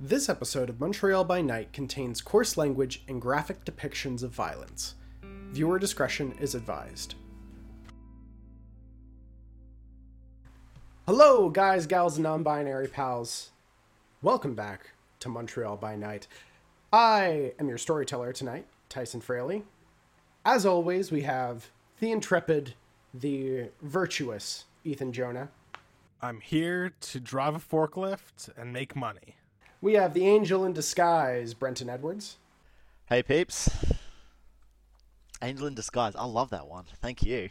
This episode of Montreal by Night contains coarse language and graphic depictions of violence. Viewer discretion is advised. Hello, guys, gals, and non binary pals. Welcome back to Montreal by Night. I am your storyteller tonight, Tyson Fraleigh. As always, we have the intrepid, the virtuous Ethan Jonah. I'm here to drive a forklift and make money. We have the angel in disguise, Brenten Edwards. Hey peeps. Angel in Disguise. I love that one. Thank you.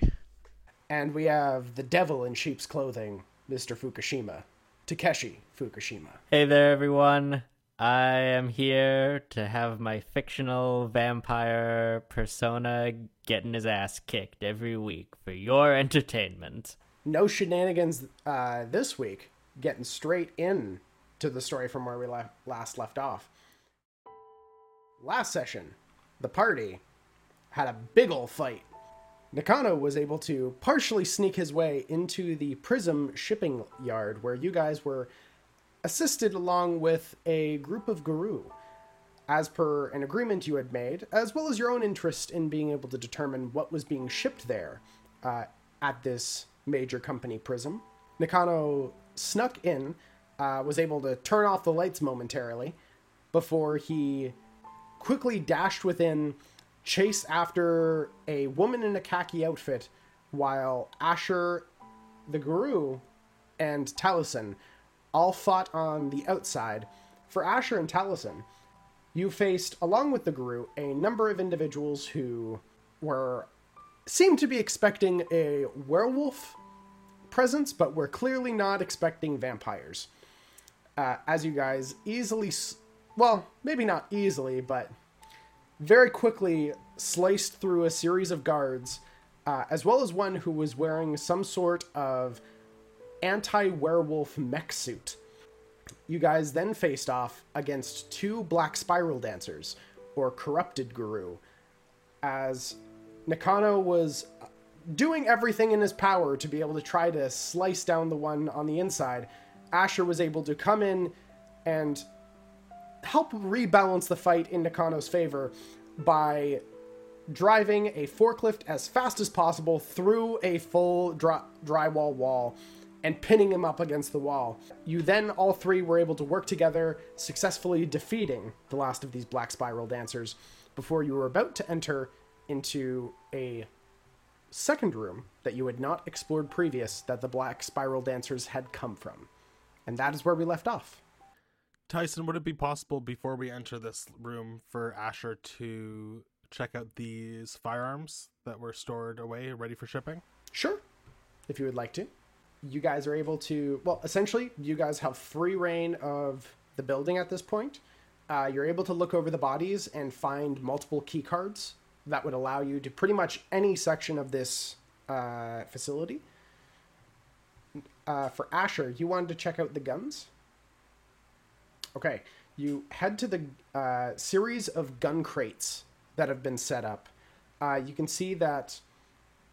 And we have the devil in sheep's clothing, Mr. Fukushima. Takeshi Fukushima. Hey there, everyone. I am here to have my fictional vampire persona getting his ass kicked every week for your entertainment. No shenanigans uh, this week, getting straight in to the story from where we last left off. Last session, the party had a big ol' fight. Nakano was able to partially sneak his way into the Prism shipping yard where you guys were assisted along with a group of Garou, as per an agreement you had made, as well as your own interest in being able to determine what was being shipped there uh, at this major company Prism. Nakano snuck in, uh, was able to turn off the lights momentarily before he quickly dashed within, chase after a woman in a khaki outfit, while Asher, the Garou, and Taliesin all fought on the outside. For Asher and Taliesin, you faced, along with the Garou, a number of individuals who were seemed to be expecting a werewolf presence, but were clearly not expecting vampires. Uh, as you guys easily, well, maybe not easily, but very quickly sliced through a series of guards, uh, as well as one who was wearing some sort of anti werewolf mech suit. You guys then faced off against two black spiral dancers, or corrupted Garou, as Nakano was doing everything in his power to be able to try to slice down the one on the inside. Asher was able to come in and help rebalance the fight in Nakano's favor by driving a forklift as fast as possible through a full dry- drywall wall and pinning him up against the wall. You then, all three, were able to work together, successfully defeating the last of these black spiral dancers before you were about to enter into a second room that you had not explored previous that the black spiral dancers had come from. And that is where we left off. Tyson, would it be possible before we enter this room for Asher to check out these firearms that were stored away, ready for shipping? Sure, if you would like to. You guys are able to, well, essentially, you guys have free rein of the building at this point. Uh, you're able to look over the bodies and find multiple key cards that would allow you to pretty much any section of this uh, facility. Uh, for Asher, you wanted to check out the guns. Okay, you head to the uh, series of gun crates that have been set up. Uh, you can see that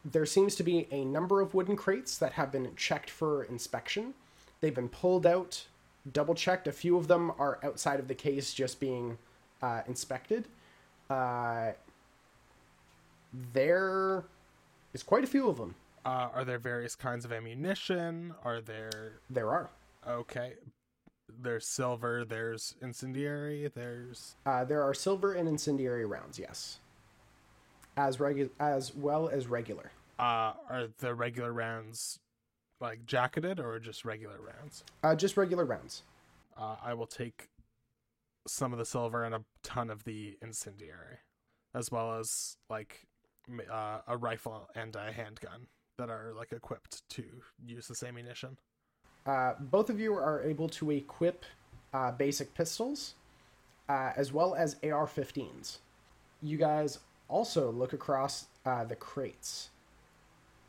there seems to be a number of wooden crates that have been checked for inspection. They've been pulled out, double checked. A few of them are outside of the case just being uh, inspected. Uh, there is quite a few of them. Uh, are there various kinds of ammunition? Are there There are. okay? There's silver. There's incendiary. There's Uh, there are silver and incendiary rounds, yes, as regu- as well as regular. uh, are the regular rounds like jacketed or just regular rounds? Uh, just regular rounds. Uh, I will take some of the silver and a ton of the incendiary, as well as like uh, a rifle and a handgun that are like equipped to use this ammunition. Uh, both of you are able to equip uh, basic pistols uh, as well as AR 15s. You guys also look across uh, the crates.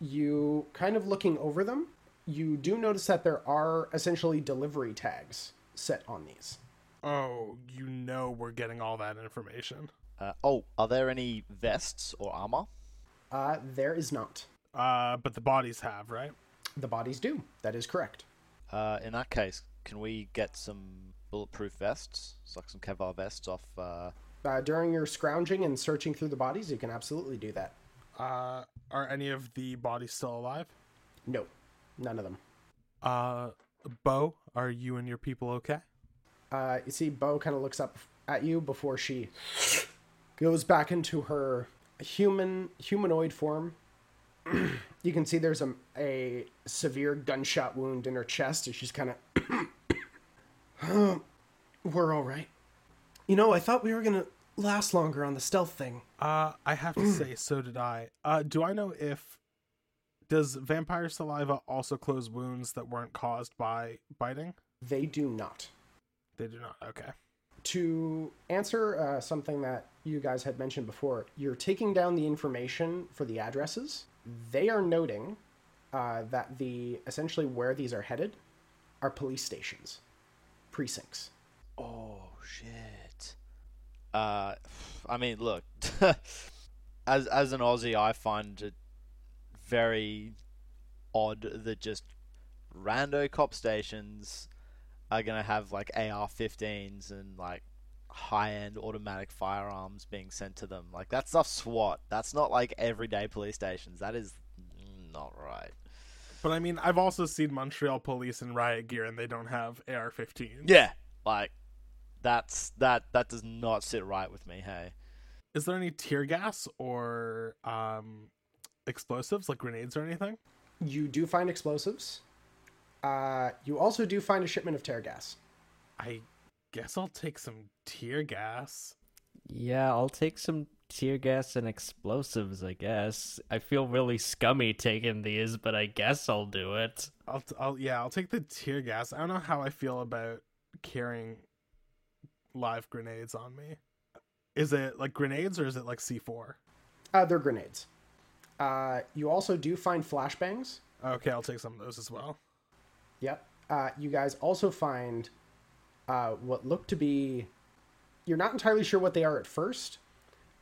You kind of looking over them, you do notice that there are essentially delivery tags set on these. Oh, you know we're getting all that information. Uh, oh, are there any vests or armor? Uh, there is not. Uh, but the bodies have right. The bodies do. That is correct. Uh, in that case, can we get some bulletproof vests. It's like some Kevlar vests off. Uh, Uh, during your scrounging and searching through the bodies, you can absolutely do that. Uh, are any of the bodies still alive? No, none of them. Uh, Bo, are you and your people okay? Uh, you see, Bo kind of looks up at you before she goes back into her human humanoid form. you can see there's a, a severe gunshot wound in her chest, and she's kind of. We're all right. You know, I thought we were gonna last longer on the stealth thing. Uh, I have to say, so did I. Uh, do I know if does vampire saliva also close wounds that weren't caused by biting? They do not. They do not. Okay. To answer uh, something that you guys had mentioned before, you're taking down the information for the addresses. They are noting uh, that the essentially where these are headed are police stations, precincts. oh shit. Uh, I mean, look, as as an Aussie, I find it very odd that just rando cop stations are gonna have like AR-15s and like high-end automatic firearms being sent to them. Like that's stuff SWAT. That's not like everyday police stations. That is not right. But I mean, I've also seen Montreal police in riot gear, and they don't have AR-15s. Yeah, like that's that that does not sit right with me. Hey. Is there any tear gas or um, explosives like grenades or anything? You do find explosives. Uh, you also do find a shipment of tear gas. I guess I'll take some tear gas. Yeah, I'll take some tear gas and explosives, I guess. I feel really scummy taking these, but I guess I'll do it. I'll, I'll yeah, I'll take the tear gas. I don't know how I feel about carrying live grenades on me. Is it like grenades or is it like C4? Uh, they're grenades. Uh, you also do find flashbangs. Okay, I'll take some of those as well. Yep. Uh, you guys also find uh, what look to be. You're not entirely sure what they are at first,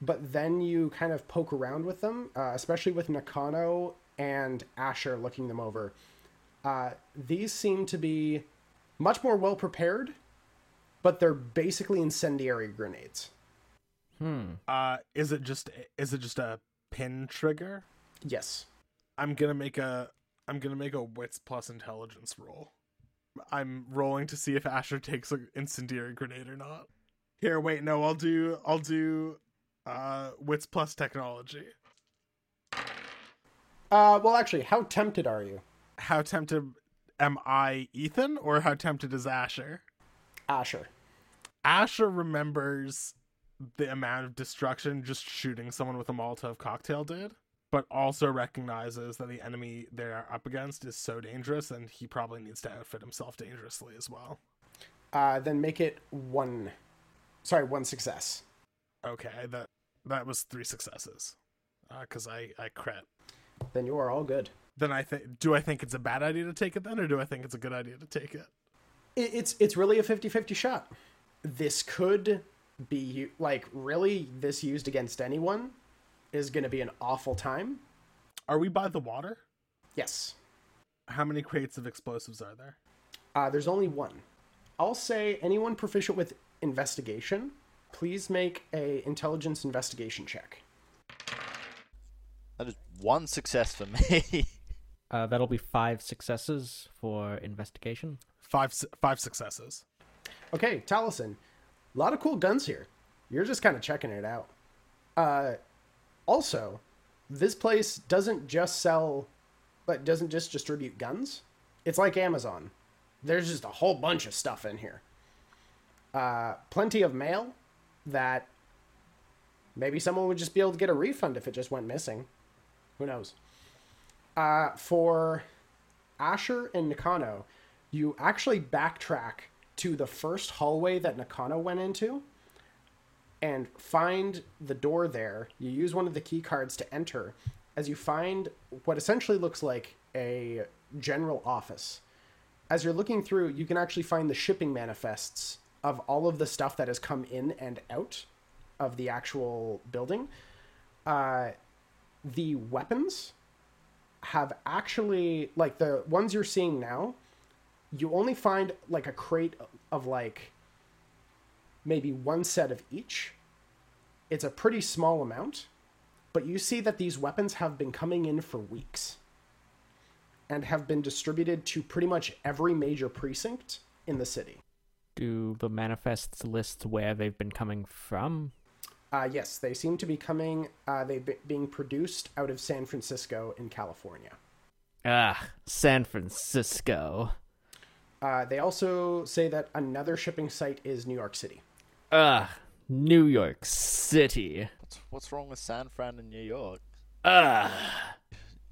but then you kind of poke around with them, uh, especially with Nakano and Asher looking them over. Uh, these seem to be much more well prepared, but they're basically incendiary grenades. Hmm. Uh, is it just is it just a pin trigger? Yes. I'm gonna make a I'm gonna make a wits plus intelligence roll. I'm rolling to see if Asher takes an incendiary grenade or not. Here, wait, no, I'll do I'll do uh wits plus technology. Uh, well, actually, how tempted are you, How tempted am I, Ethan, or how tempted is Asher? Asher? Asher remembers the amount of destruction just shooting someone with a Molotov cocktail did, but also recognizes that the enemy they're up against is so dangerous and he probably needs to outfit himself dangerously as well. Uh, then make it one. Sorry, one success. Okay, that that was three successes. Uh, cuz I I crit. Then you are all good. Then I think do I think it's a bad idea to take it then or do I think it's a good idea to take it? it, it's it's really a 50-50 shot this could be like really this used against anyone is going to be an awful time Are we by the water? yes How many crates of explosives are there? uh, there's only one i'll say anyone proficient with investigation please make a intelligence investigation check That is one success for me. Uh, that'll be five successes for investigation. Five five successes. okay taliesin a lot of cool guns here you're just kind of checking it out uh, also this place doesn't just sell but doesn't just distribute guns. It's like amazon. There's just a whole bunch of stuff in here. Uh, plenty of mail that maybe someone would just be able to get a refund if it just went missing. Who knows? Uh, for asher and nakano you actually backtrack to the first hallway that nakano went into and find the door there. You use one of the key cards to enter as you find what essentially looks like a general office. As you're looking through, you can actually find the shipping manifests of all of the stuff that has come in and out of the actual building. Uh, the weapons have actually, like the ones you're seeing now, you only find like a crate of like maybe one set of each. It's a pretty small amount, but you see that these weapons have been coming in for weeks and have been distributed to pretty much every major precinct in the city. Do the manifests list where they've been coming from? Uh, yes, they seem to be coming, uh, they be being produced out of San Francisco in California. Ah, San Francisco. Uh, they also say that another shipping site is New York City. Ah, New York City. What's, what's wrong with San Fran and New York? Ah,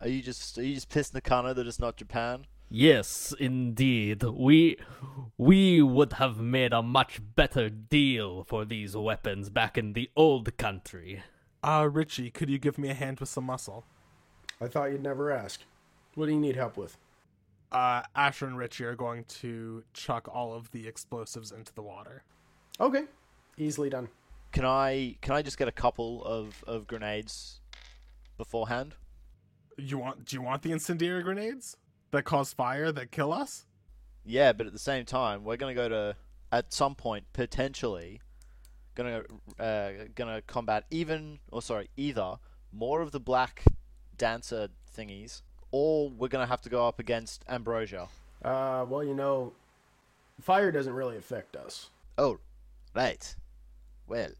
Are you just are you just pissed Nakano that it's not Japan? yes, indeed. We we would have made a much better deal for these weapons back in the old country. Uh, Richie, could you give me a hand with some muscle? I thought you'd never ask. What do you need help with? Uh, Asher and Richie are going to chuck all of the explosives into the water. Okay, easily done. Can I can I just get a couple of, of grenades beforehand? You want? Do you want the incendiary grenades that cause fire that kill us? Yeah, but at the same time, we're gonna go to at some point potentially gonna uh, gonna combat even or sorry either more of the black dancer thingies, or we're gonna have to go up against Ambrosia. Uh, well, you know, fire doesn't really affect us. Oh, right. Well,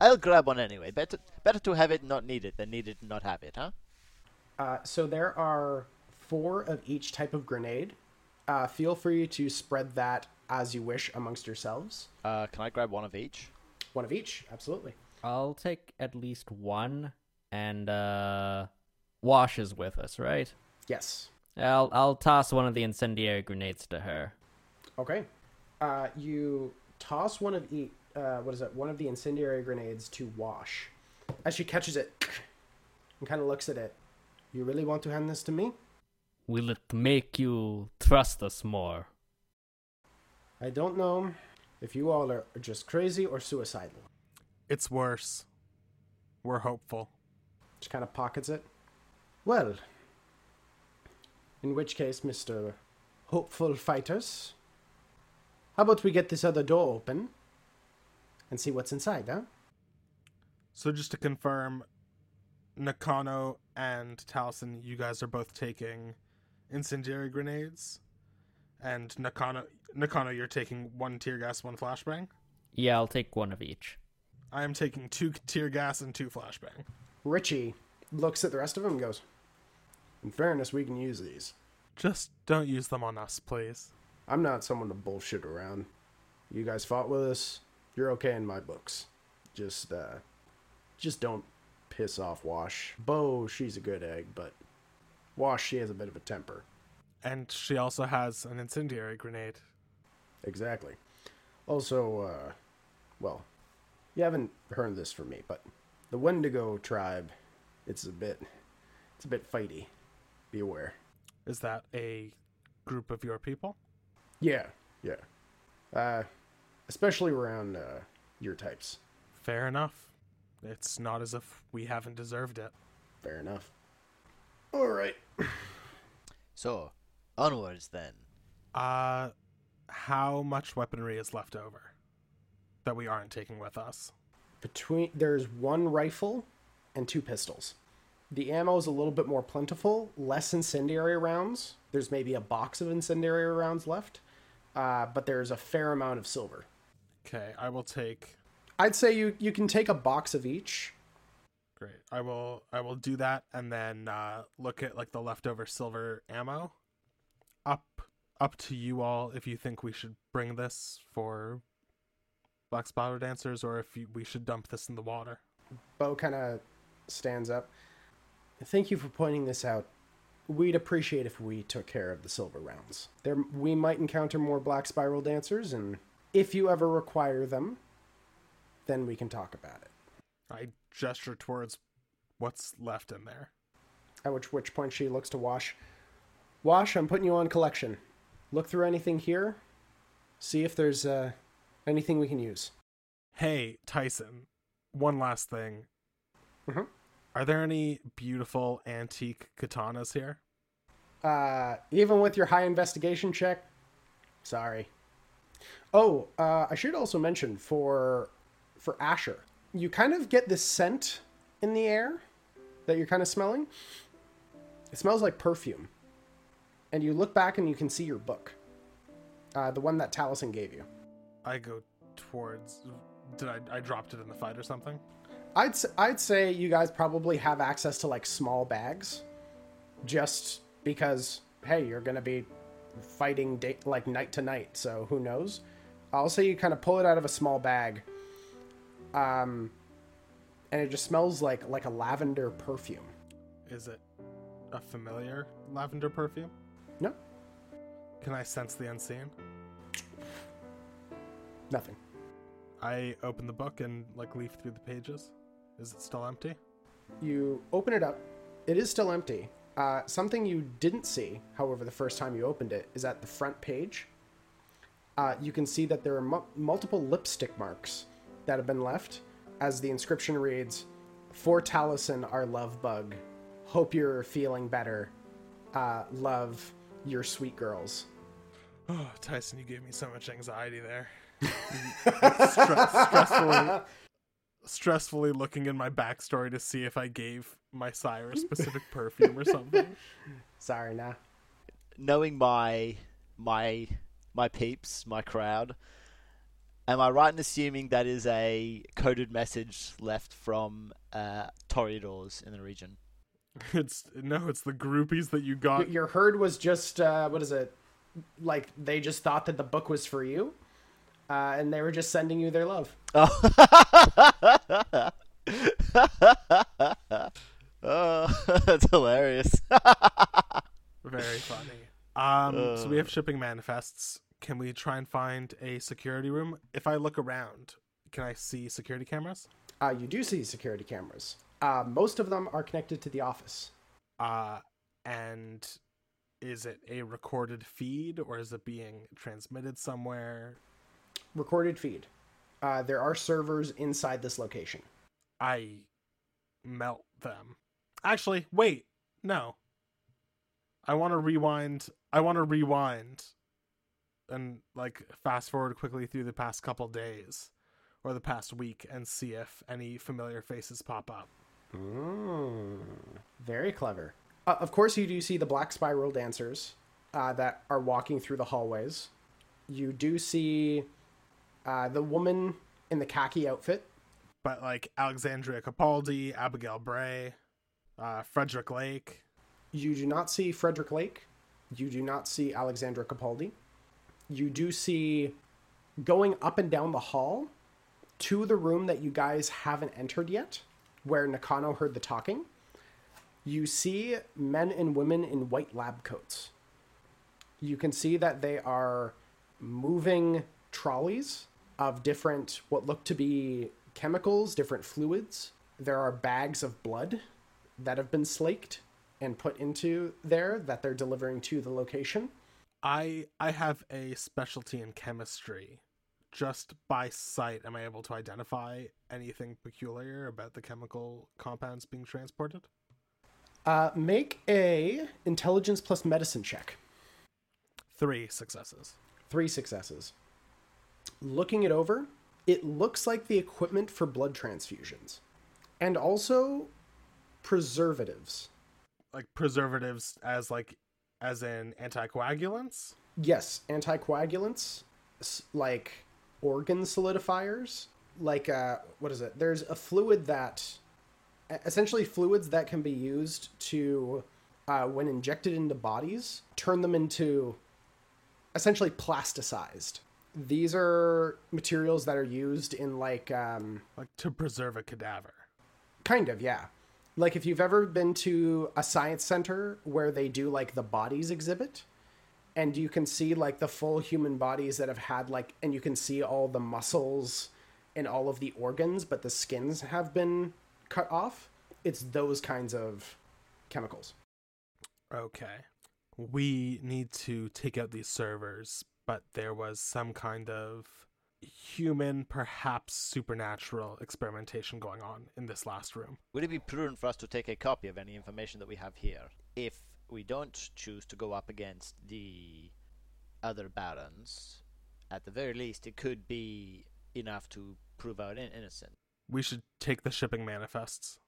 I'll grab one anyway. Better better to have it not need it than need it and not have it, huh? Uh, so there are four of each type of grenade. Uh, feel free to spread that as you wish amongst yourselves. Uh, can I grab one of each? One of each, absolutely. I'll take at least one, and uh, Wash is with us, right? Yes. I'll I'll toss one of the incendiary grenades to her. Okay. Uh, you toss one of each. Uh, what is it? One of the incendiary grenades to Wash. As she catches it and kind of looks at it. You really want to hand this to me? Will it make you trust us more? I don't know if you all are just crazy or suicidal. It's worse. We're hopeful. She kind of pockets it. Well, in which case, Mr. Hopeful Fighters, how about we get this other door open and see what's inside, huh? So just to confirm, Nakano and Taliesin, you guys are both taking incendiary grenades, and Nakano, Nakano, you're taking one tear gas, one flashbang. Yeah, I'll take one of each. I am taking two tear gas and two flashbang. Richie looks at the rest of them and goes, In fairness, we can use these. Just don't use them on us, please. I'm not someone to bullshit around. You guys fought with us. You're okay in my books. Just, uh, just don't piss off Wash. Bo, she's a good egg, but Wash, she has a bit of a temper. And she also has an incendiary grenade. Exactly. Also, uh, well, you haven't heard this from me, but the Wendigo tribe, it's a bit, it's a bit fighty. Be aware. Is that a group of your people? Yeah, yeah. Uh, especially around uh, your types. Fair enough. It's not as if we haven't deserved it. Fair enough. All right. So, onwards then. Uh, how much weaponry is left over that we aren't taking with us? Between there's one rifle and two pistols. The ammo is a little bit more plentiful, less incendiary rounds. There's maybe a box of incendiary rounds left, uh, but there's a fair amount of silver. Okay, I will take. I'd say you you can take a box of each. Great. I will. I will do that, and then uh, look at like the leftover silver ammo. Up, up to you all if you think we should bring this for black spider dancers, or if you, we should dump this in the water. Bo kind of stands up. Thank you for pointing this out. We'd appreciate if we took care of the silver rounds. There, we might encounter more black spiral dancers, and if you ever require them, then we can talk about it. I gesture towards what's left in there. At which which point she looks to Wash. Wash, I'm putting you on collection. Look through anything here. See if there's uh, anything we can use. Hey, Tyson. One last thing. Mhm. Are there any beautiful antique katanas here? Uh, even with your high investigation check, sorry. Oh, uh, I should also mention for for Asher, you kind of get this scent in the air that you're kind of smelling. It smells like perfume, and you look back and you can see your book, uh, the one that Taliesin gave you. I go towards. Did I? I dropped it in the fight or something? I'd I'd say you guys probably have access to like small bags, just because hey, you're gonna be fighting day, like night to night, so who knows? I'll say you kind of pull it out of a small bag, um, and it just smells like like a lavender perfume. Is it a familiar lavender perfume? No, Can I sense the unseen? nothing. I open the book and like leaf through the pages. Is it still empty? You open it up. It is still empty. Uh, something you didn't see, however, the first time you opened it, is at the front page. Uh, you can see that there are mu- multiple lipstick marks that have been left, as the inscription reads, "For Taliesin, our love bug. Hope you're feeling better. Uh, love, your sweet girls." Oh, Tyson, you gave me so much anxiety there. Stre- stressfully, stressfully looking in my backstory to see if I gave my sire a specific perfume or something. Sorry, nah. Knowing my my my peeps, my crowd, am I right in assuming that is a coded message left from uh, Toreadors in the region? It's no, it's the groupies that you got. Your herd was just uh, what is it? Like they just thought that the book was for you, uh, and they were just sending you their love. oh, that's hilarious. Very funny. Um, so we have shipping manifests. Can we try and find a security room? If I look around, can I see security cameras? Uh, you do see security cameras. Uh, most of them are connected to the office. Uh, and is it a recorded feed or is it being transmitted somewhere? Recorded feed. Uh, there are servers inside this location. I melt them. Actually, wait, no. I want to rewind. I want to rewind and like fast forward quickly through the past couple days or the past week and see if any familiar faces pop up. Mm, very clever. Uh, of course, you do see the black spiral dancers uh, that are walking through the hallways. You do see uh, the woman in the khaki outfit. But like Alexandria Capaldi, Abigail Bray, uh, Frederick Lake. You do not see Frederick Lake. You do not see Alexandra Capaldi. You do see going up and down the hall to the room that you guys haven't entered yet, where Nakano heard the talking. You see men and women in white lab coats. You can see that they are moving trolleys of different, what look to be chemicals, different fluids. There are bags of blood that have been slaked and put into there that they're delivering to the location. I I have a specialty in chemistry. Just by sight, am I able to identify anything peculiar about the chemical compounds being transported? Uh, make a intelligence plus medicine check. Three successes. Three successes. Looking it over, it looks like the equipment for blood transfusions, and also preservatives. Like preservatives as like as in anticoagulants? Yes, anticoagulants, like organ solidifiers, like uh, what is it? There's a fluid that, essentially fluids that can be used to, uh, when injected into bodies, turn them into, essentially plasticized. These are materials that are used in like, um, Like to preserve a cadaver. kind of yeah. Like if you've ever been to a science center where they do like the bodies exhibit, and you can see like the full human bodies that have had like and you can see all the muscles and all of the organs but the skins have been cut off it's those kinds of chemicals Okay. We need to take out these servers, but there was some kind of human, perhaps supernatural experimentation going on in this last room. Would it be prudent for us to take a copy of any information that we have here if we don't choose to go up against the other barons at the very least, it could be enough to prove our in- innocent. We should take the shipping manifests.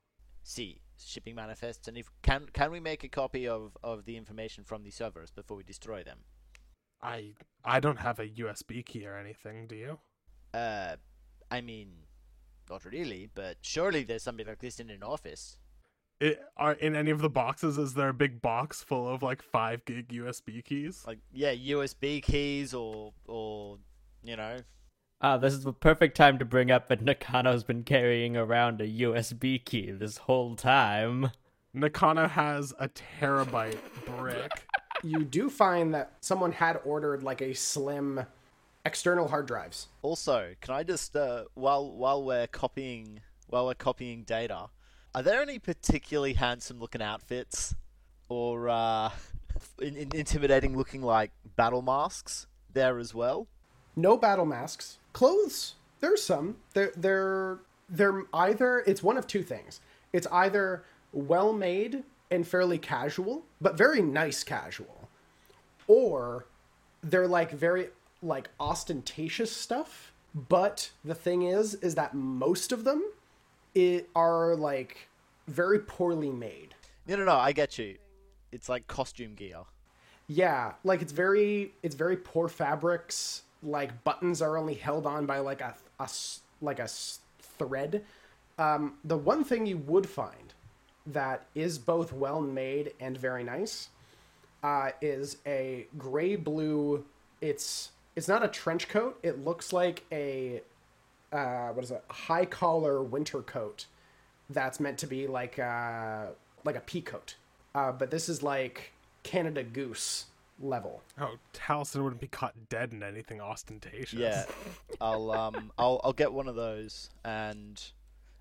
See shipping manifests, and if can can we make a copy of of the information from the servers before we destroy them? I I don't have a USB key or anything, do you? Uh, I mean, not really, but surely there's something like this in an office. It, are in any of the boxes is there a big box full of like 5 gig USB keys? Like yeah, USB keys or or you know Ah, this is the perfect time to bring up that Nakano's been carrying around a USB key this whole time. Nakano has a terabyte brick. You do find that someone had ordered like a slim external hard drives. Also, can I just uh, while while we're copying while we're copying data, are there any particularly handsome looking outfits or uh, in, in intimidating looking like battle masks there as well? No battle masks. Clothes. There's some. They're they're they're either it's one of two things. It's either well made and fairly casual, but very nice casual, or they're like very like ostentatious stuff. But the thing is, is that most of them it are like very poorly made. No, no, no. I get you. It's like costume gear. Yeah, like it's very it's very poor fabrics. Like buttons are only held on by like a, a like a thread. Um, the one thing you would find that is both well made and very nice uh, is a gray blue. It's it's not a trench coat. It looks like a uh, what is it? High collar winter coat that's meant to be like uh, like a pea coat. Uh, but this is like Canada Goose level. Oh, Taliesin wouldn't be caught dead in anything ostentatious. Yeah, I'll um I'll I'll get one of those and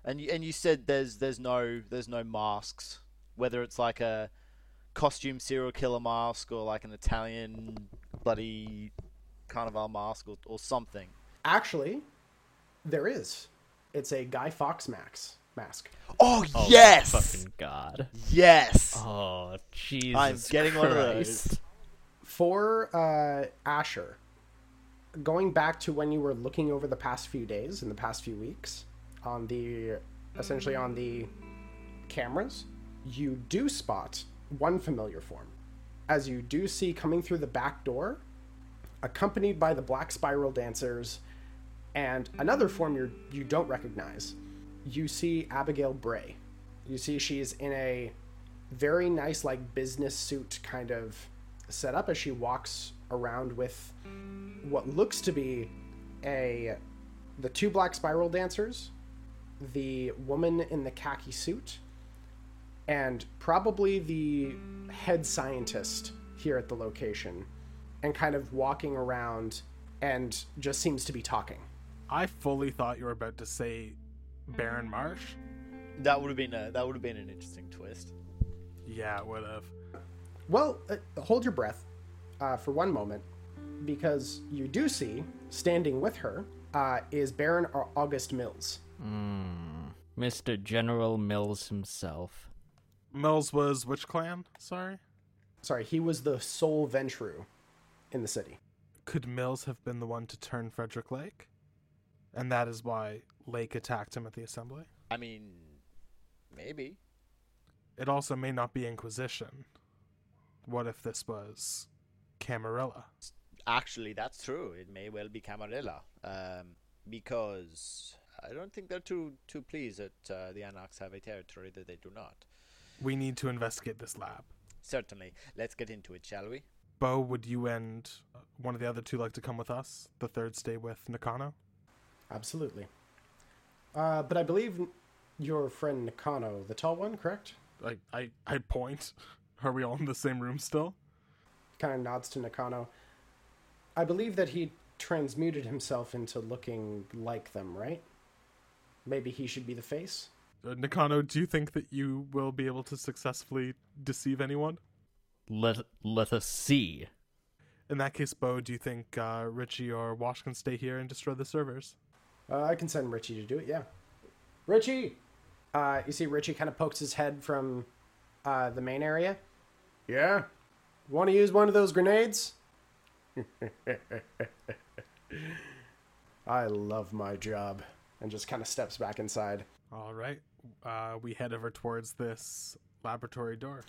and you, and you said there's there's no there's no masks whether it's like a costume serial killer mask or like an Italian bloody carnival mask or, or something. Actually, there is. It's a Guy Fawkes max mask. Oh, Oh, yes, Fucking God. yes. Oh, Jesus. I'm getting one of Christ. those. For uh, Asher, going back to when you were looking over the past few days and the past few weeks on the essentially on the cameras, you do spot one familiar form. As you do see coming through the back door, accompanied by the Black Spiral Dancers and another form you you don't recognize. You see Abigail Bray. You see she's in a very nice like business suit kind of setup as she walks around with what looks to be a the two black spiral dancers, the woman in the khaki suit, and probably the head scientist here at the location, and kind of walking around and just seems to be talking. I fully thought you were about to say Baron Marsh. That would have been a that would have been an interesting twist. Yeah, it would have. Well, uh, hold your breath uh, for one moment, because you do see, standing with her, uh, is Baron August Mills. Mr. General Mills himself. Mills was which clan? Sorry. Sorry, he was the sole Ventrue in the city. Could Mills have been the one to turn Frederick Lake? And that is why Lake attacked him at the assembly? I mean, maybe. It also may not be Inquisition. What if this was Camarilla? Actually, that's true. It may well be Camarilla, um, because I don't think they're too too pleased that uh, the Anarchs have a territory that they do not. We need to investigate this lab. Certainly. Let's get into it, shall we? Bo, would you and uh, one of the other two like to come with us? The third stay with Nakano? Absolutely. Uh, but I believe your friend Nakano, the tall one, correct? I, I, I point. Are we all in the same room still? Kind of nods to Nakano. I believe that he transmuted himself into looking like them, right? Maybe he should be the face? Uh, Nakano, do you think that you will be able to successfully deceive anyone? Let let us see. In that case, Bo, do you think uh, Richie or Wash can stay here and destroy the servers? Uh, I can send Richie to do it, yeah. Richie! Uh, you see Richie kind of pokes his head from uh, the main area. Yeah? Want to use one of those grenades? I love my job. And just kind of steps back inside. All right. Uh, we head over towards this laboratory door.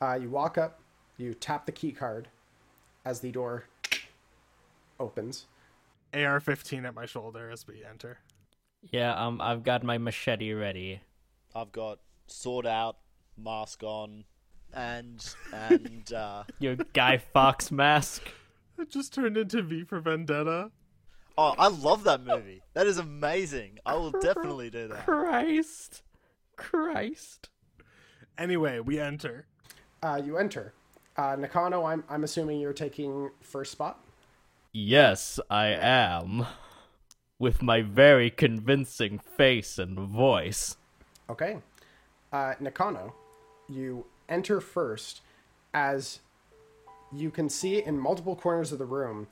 Uh, you walk up, you tap the key card as the door opens. AR 15 at my shoulder as we enter. Yeah, um, I've got my machete ready. I've got sword out, mask on, and and uh, Your Guy Fawkes mask. It just turned into V for Vendetta. Oh, I love that movie. That is amazing. I will definitely do that. Christ. Christ. Anyway, we enter. Uh, you enter. Uh, Nakano, I'm, I'm assuming you're taking first spot. Yes, I am. With my very convincing face and voice. Okay. Uh, Nakano, you enter first as you can see in multiple corners of the room,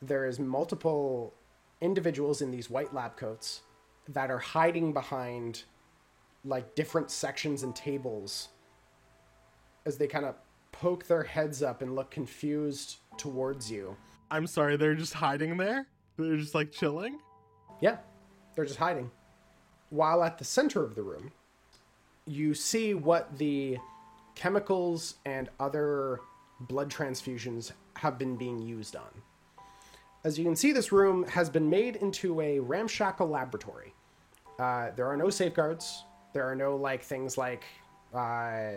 there is multiple individuals in these white lab coats that are hiding behind like different sections and tables as they kind of poke their heads up and look confused towards you. I'm sorry, they're just hiding there? They're just like chilling? Yeah, they're just hiding. While at the center of the room, you see what the chemicals and other blood transfusions have been being used on. As you can see, this room has been made into a ramshackle laboratory. Uh, there are no safeguards. There are no like things like uh,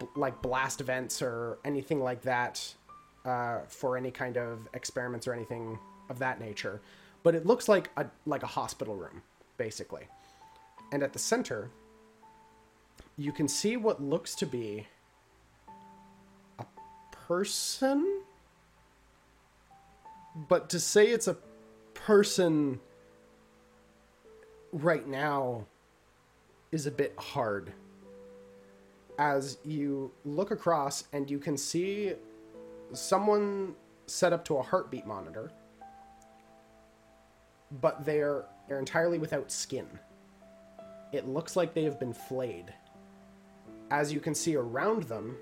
b- like blast events or anything like that uh, for any kind of experiments or anything of that nature. But it looks like a like a hospital room, basically. And at the center, you can see what looks to be a person. But to say it's a person right now is a bit hard. As you look across and you can see someone set up to a heartbeat monitor, but they're they're entirely without skin. It looks like they have been flayed. As you can see around them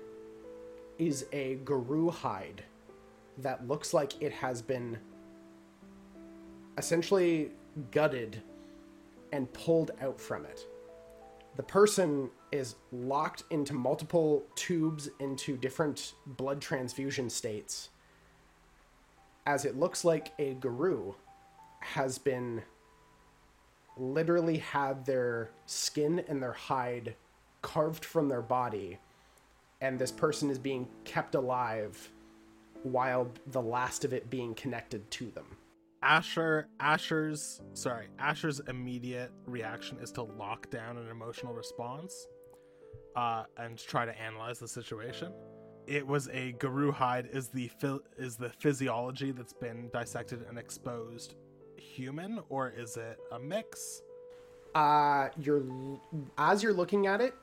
is a Garou hide that looks like it has been essentially gutted and pulled out from it. The person is locked into multiple tubes into different blood transfusion states, as it looks like a Garou has been literally had their skin and their hide carved from their body, and this person is being kept alive while the last of it being connected to them. Asher Asher's sorry, Asher's immediate reaction is to lock down an emotional response uh, and try to analyze the situation. It was a Garou hide is the is the physiology that's been dissected and exposed human or is it a mix? uh you're as you're looking at it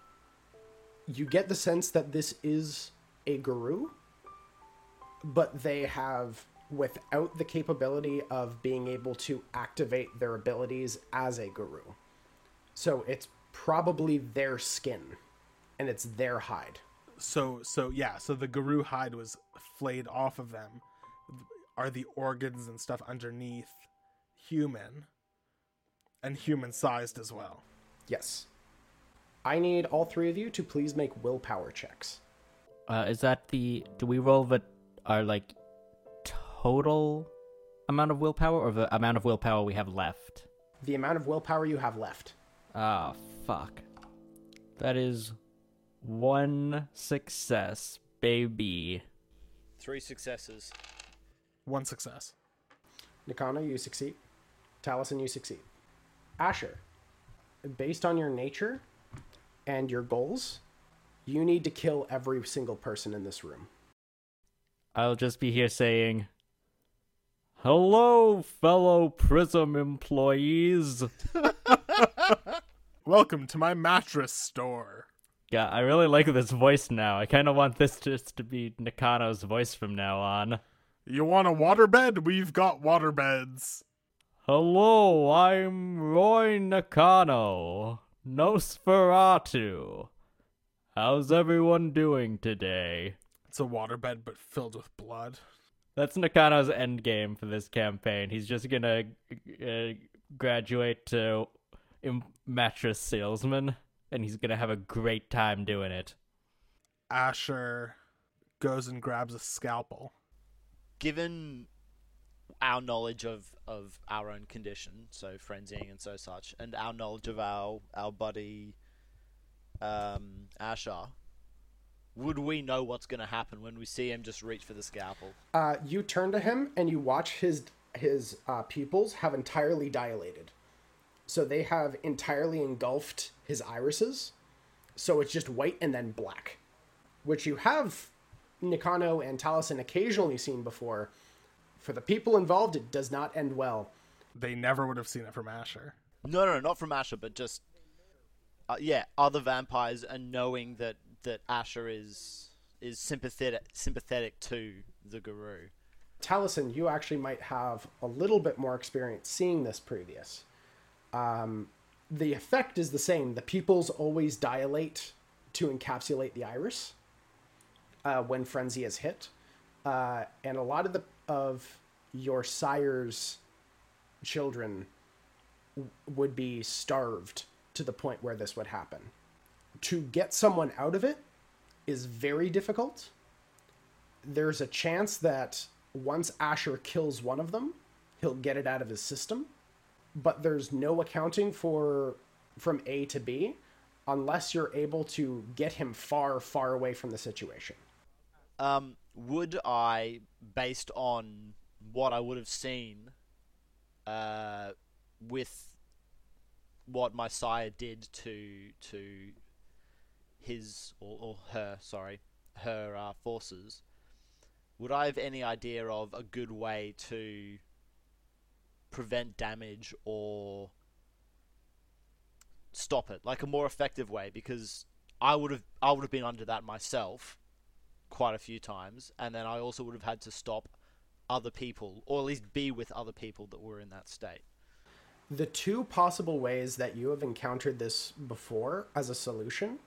you get the sense that this is a Garou but they have without the capability of being able to activate their abilities as a Garou so it's probably their skin and it's their hide So so yeah, so the Garou hide was flayed off of them. Are the organs and stuff underneath human and human sized as well? yes i need all three of you to please make willpower checks Uh, is that the? Do we roll the our like total amount of willpower, or the amount of willpower we have left? the amount of willpower you have left Ah, fuck. That is one success, baby. Three successes. One success. Nakano, you succeed. Taliesin, you succeed. Asher, based on your nature and your goals, you need to kill every single person in this room. I'll just be here saying, "Hello, fellow Prism employees." Welcome to my mattress store. Yeah, I really like this voice now. I kind of want this just to be Nakano's voice from now on. You want a waterbed? We've got waterbeds. Hello, I'm Roy Nakano, Nosferatu. How's everyone doing today? It's a waterbed but filled with blood. That's Nakano's end game for this campaign. He's just gonna uh, graduate to mattress salesman, and he's gonna have a great time doing it. Asher goes and grabs a scalpel. Given our knowledge of, of our own condition, so frenzying and so such, and our knowledge of our our buddy um, Asher, would we know what's going to happen when we see him just reach for the scalpel? Uh, you turn to him and you watch his his uh, pupils have entirely dilated, so they have entirely engulfed his irises. So it's just white and then black, which you have Nakano and Taliesin occasionally seen before. For the people involved, it does not end well. They never would have seen it from Asher. No, no, not from Asher, but just uh, yeah, other vampires, and knowing that that Asher is is sympathetic sympathetic to the Garou. Taliesin, you actually might have a little bit more experience seeing this previous. Um, the effect is the same. The pupils always dilate to encapsulate the iris uh, when frenzy is hit, uh, and a lot of the of your sire's children would be starved to the point where this would happen. To get someone out of it is very difficult. There's a chance that once Asher kills one of them, he'll get it out of his system. But there's no accounting for from A to B unless you're able to get him far, far away from the situation. Um, would I, based on what I would have seen, uh, with what my sire did to to his or, or her, sorry, her uh, forces, would I have any idea of a good way to prevent damage or stop it, like a more effective way? Because I would have I would have been under that myself quite a few times, and then I also would have had to stop other people, or at least be with other people that were in that state. The two possible ways that you have encountered this before as a solution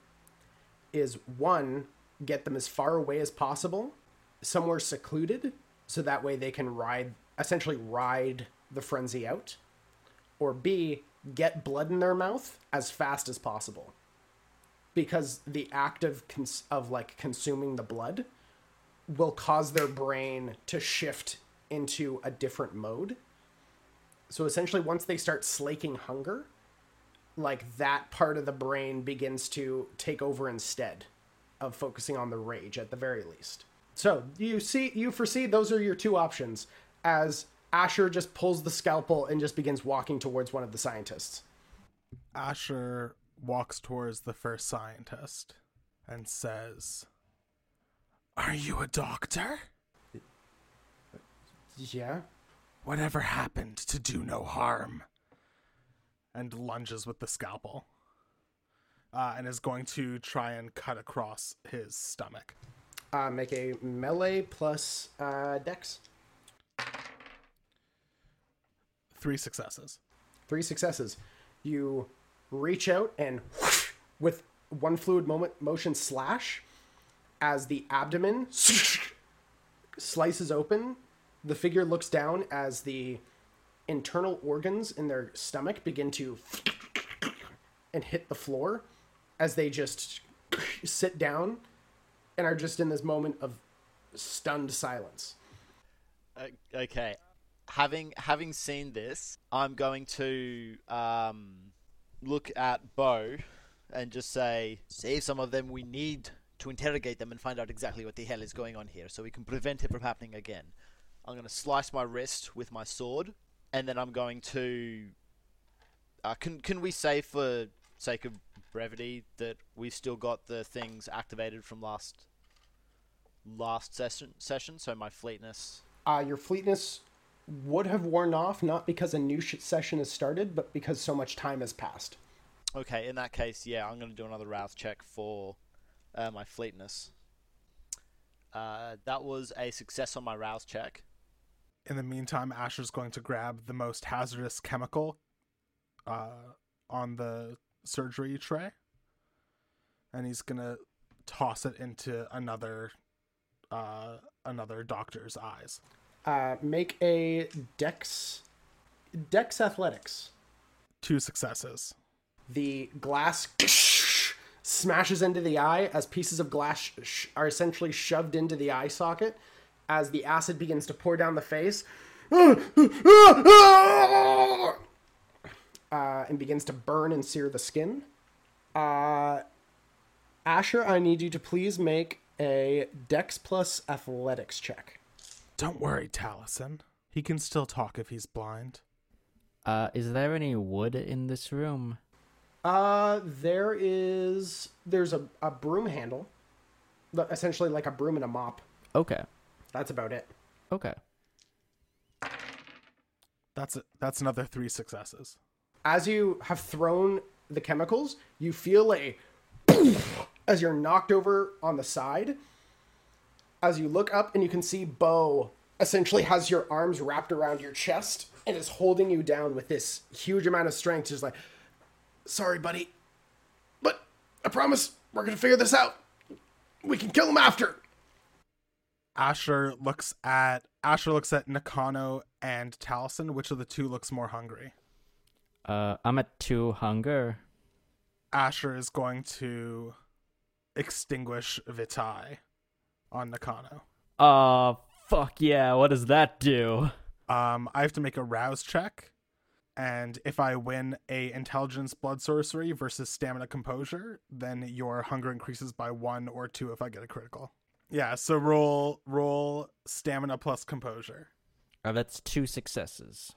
is one, get them as far away as possible, somewhere secluded, so that way they can ride, essentially ride the frenzy out. Or B, get blood in their mouth as fast as possible. Because the act of, cons- of like consuming the blood will cause their brain to shift into a different mode. So essentially, once they start slaking hunger, like that part of the brain begins to take over instead of focusing on the rage at the very least. So you see, you foresee those are your two options as Asher just pulls the scalpel and just begins walking towards one of the scientists. Asher walks towards the first scientist and says, Are you a doctor? Yeah. Whatever happened to do no harm? And lunges with the scalpel. Uh, and is going to try and cut across his stomach. Uh, make a melee plus uh, dex. Three successes. Three successes. You reach out and with one fluid moment motion slash as the abdomen slices open. The figure looks down as the internal organs in their stomach begin to and hit the floor as they just sit down and are just in this moment of stunned silence. Okay, having having seen this, I'm going to um, look at Bo and just say, "Save some of them. We need to interrogate them and find out exactly what the hell is going on here, so we can prevent it from happening again." I'm going to slice my wrist with my sword, and then I'm going to. Uh, can can we say for sake of brevity that we've still got the things activated from last last session session? So my fleetness. Uh, your fleetness would have worn off not because a new sh- session has started, but because so much time has passed. Okay, in that case, yeah, I'm going to do another rouse check for uh, my fleetness. Uh, that was a success on my rouse check. In the meantime, Asher's going to grab the most hazardous chemical uh, on the surgery tray, and he's gonna toss it into another uh, another doctor's eyes. Uh, make a dex dex athletics. Two successes. The glass smashes into the eye as pieces of glass sh- are essentially shoved into the eye socket as the acid begins to pour down the face uh, and begins to burn and sear the skin. Uh, Asher, I need you to please make a dex plus athletics check. Don't worry, Taliesin. He can still talk if he's blind. Uh, is there any wood in this room? Uh, there is there's a, a broom handle, essentially like a broom and a mop. Okay. That's about it. Okay. That's it. That's another three successes. As you have thrown the chemicals, you feel a as you're knocked over on the side. As you look up and you can see Bo essentially has your arms wrapped around your chest and is holding you down with this huge amount of strength. Just like, sorry, buddy, but I promise we're gonna figure this out. We can kill him after. Asher looks at Asher looks at Nakano and Taliesin. Which of the two looks more hungry? Uh, I'm at two hunger. Asher is going to extinguish Vitae on Nakano. Oh, fuck yeah. What does that do? Um, I have to make a rouse check, and if I win a intelligence blood sorcery versus stamina composure, then your hunger increases by one or two if I get a critical. Yeah, so roll roll stamina plus composure. Uh, that's two successes.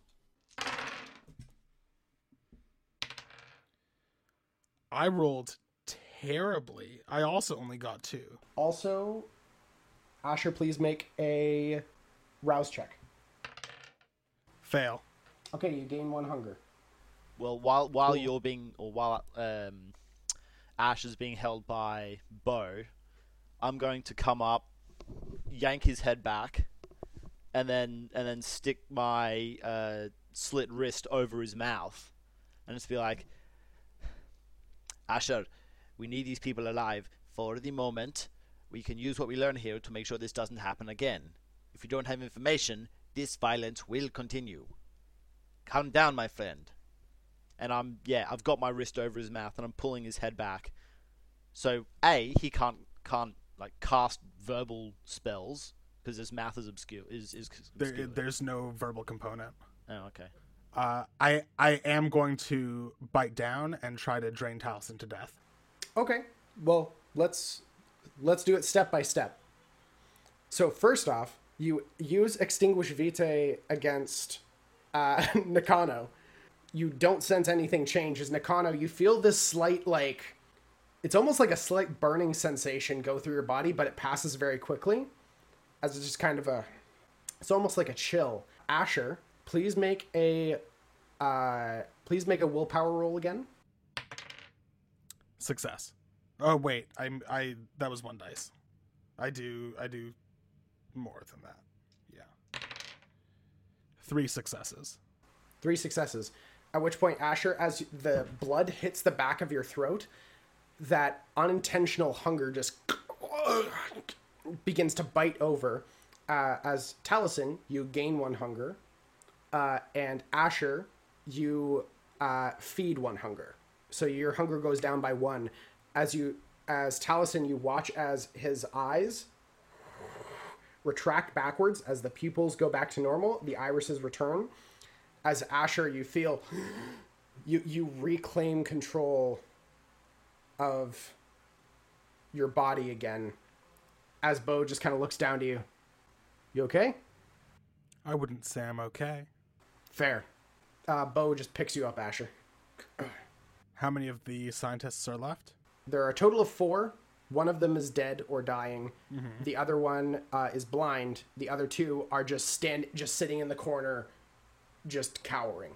I rolled terribly. I also only got two. Also, Asher, please make a rouse check. Fail. Okay, you gain one hunger. Well, while while Cool. you're being or while um, Ash is being held by Bo, I'm going to come up, yank his head back, and then and then stick my uh, slit wrist over his mouth, and just be like, Asher, we need these people alive for the moment. We can use what we learn here to make sure this doesn't happen again. If you don't have information, this violence will continue. Calm down, my friend and I'm yeah, I've got my wrist over his mouth and I'm pulling his head back. So a he can't can't like cast verbal spells because his mouth is obscure. Is is There, there's no verbal component. Oh, okay. Uh, I I am going to bite down and try to drain Taliesin to death. Okay. Well, let's let's do it step by step. So first off, you use extinguish vitae against uh, Nakano. You don't sense anything change as Nakano. You feel this slight like it's almost like a slight burning sensation go through your body, but it passes very quickly. As it's just kind of a it's almost like a chill. Asher, please make a uh please make a willpower roll again. Success. Oh wait, I'm I that was one dice. I do I do more than that. Yeah. Three successes. Three successes. At which point, Asher, as the blood hits the back of your throat, that unintentional hunger just begins to bite over. Uh, as Taliesin, you gain one hunger, uh, and Asher, you uh, feed one hunger. So your hunger goes down by one. As you, as Taliesin, you watch as his eyes retract backwards as the pupils go back to normal. The irises return as Asher, you feel you you reclaim control of your body again. As Bo just kind of looks down to you. You okay? I wouldn't say I'm okay. Fair. Uh, Bo just picks you up, Asher. How many of the scientists are left? There are a total of four. One of them is dead or dying. The other one uh, is blind. The other two are just stand, just sitting in the corner, just cowering.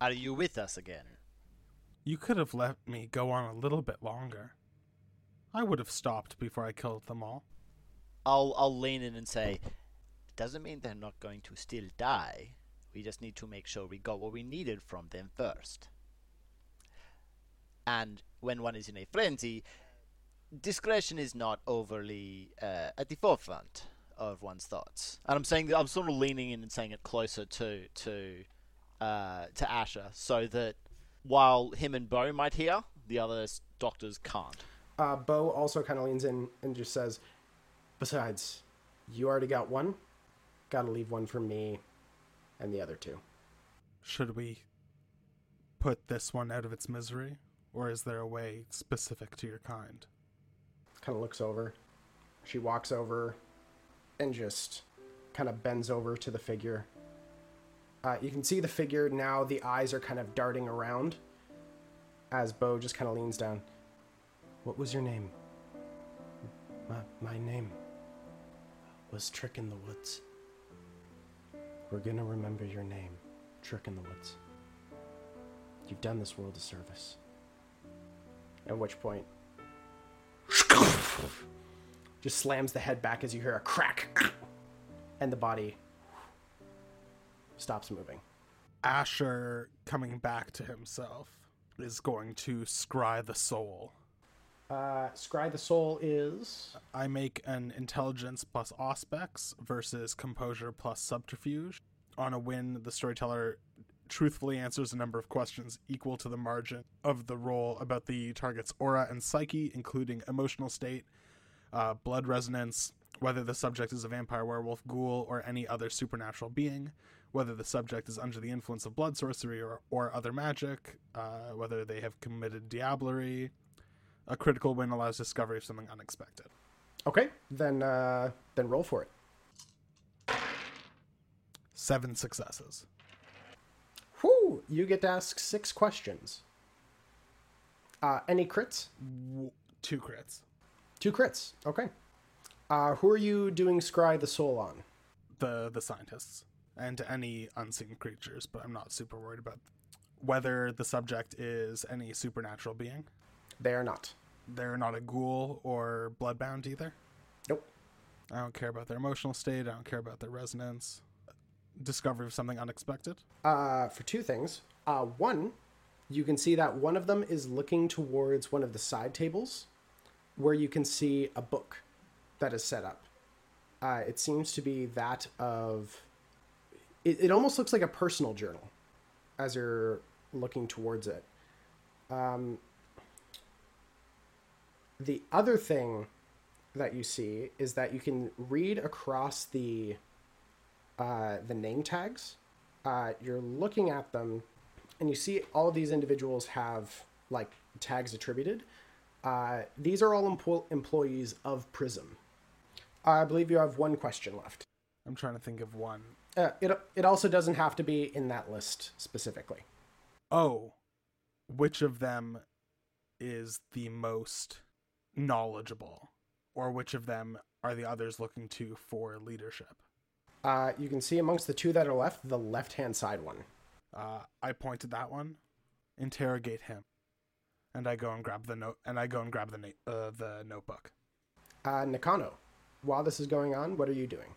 Are you with us again? You could have let me go on a little bit longer. I would have stopped before I killed them all. I'll I'll lean in and say, doesn't mean they're not going to still die. We just need to make sure we got what we needed from them first. And when one is in a frenzy, discretion is not overly uh, at the forefront of one's thoughts. And I'm saying that I'm sort of leaning in and saying it closer to to uh, to Asher, so that while him and Bo might hear, the other doctors can't. Uh, Bo also kind of leans in and just says, Besides, you already got one. Gotta leave one for me and the other two. Should we put this one out of its misery? Or is there a way specific to your kind? Kind of looks over. She walks over and just kind of bends over to the figure. Uh, you can see the figure now, the eyes are kind of darting around as Bo just kind of leans down. What was your name? My, my name was Trick in the Woods. We're gonna remember your name, Trick in the Woods. You've done this world a service. At which point, just slams the head back as you hear a crack, and the body stops moving. Asher, coming back to himself, is going to scry the soul. Uh, Scry the Soul is. I make an intelligence plus Auspex versus composure plus subterfuge. On a win, the storyteller truthfully answers a number of questions equal to the margin of the roll about the target's aura and psyche, including emotional state, uh, blood resonance, whether the subject is a vampire, werewolf, ghoul, or any other supernatural being, whether the subject is under the influence of blood sorcery or, or other magic, uh, whether they have committed diablerie. A critical win allows discovery of something unexpected. Okay, then uh, then roll for it. Seven successes. Whew! You get to ask six questions. Uh, any crits? W- two crits. Two crits. Okay. Uh, who are you doing Scry the Soul on? The the scientists and any unseen creatures, but I'm not super worried about whether the subject is any supernatural being. They are not. They're not a ghoul or bloodbound either. Nope. I don't care about their emotional state. I don't care about their resonance. Discovery of something unexpected. Uh, for two things. Uh, one, you can see that one of them is looking towards one of the side tables where you can see a book that is set up. Uh, it seems to be that of. It, it almost looks like a personal journal as you're looking towards it. Um, the other thing that you see is that you can read across the uh, the name tags. Uh, you're looking at them, and you see all of these individuals have like tags attributed. Uh, these are all empo- employees of Prism. I believe you have one question left. I'm trying to think of one. Uh, it it also doesn't have to be in that list specifically. Oh, which of them is the most knowledgeable, or which of them are the others looking to for leadership? Uh, you can see amongst the two that are left, the left hand side one. Uh, I point to that one, interrogate him, and I go and grab the note. And I go and grab the na- uh, the notebook. Uh, Nakano, while this is going on, what are you doing?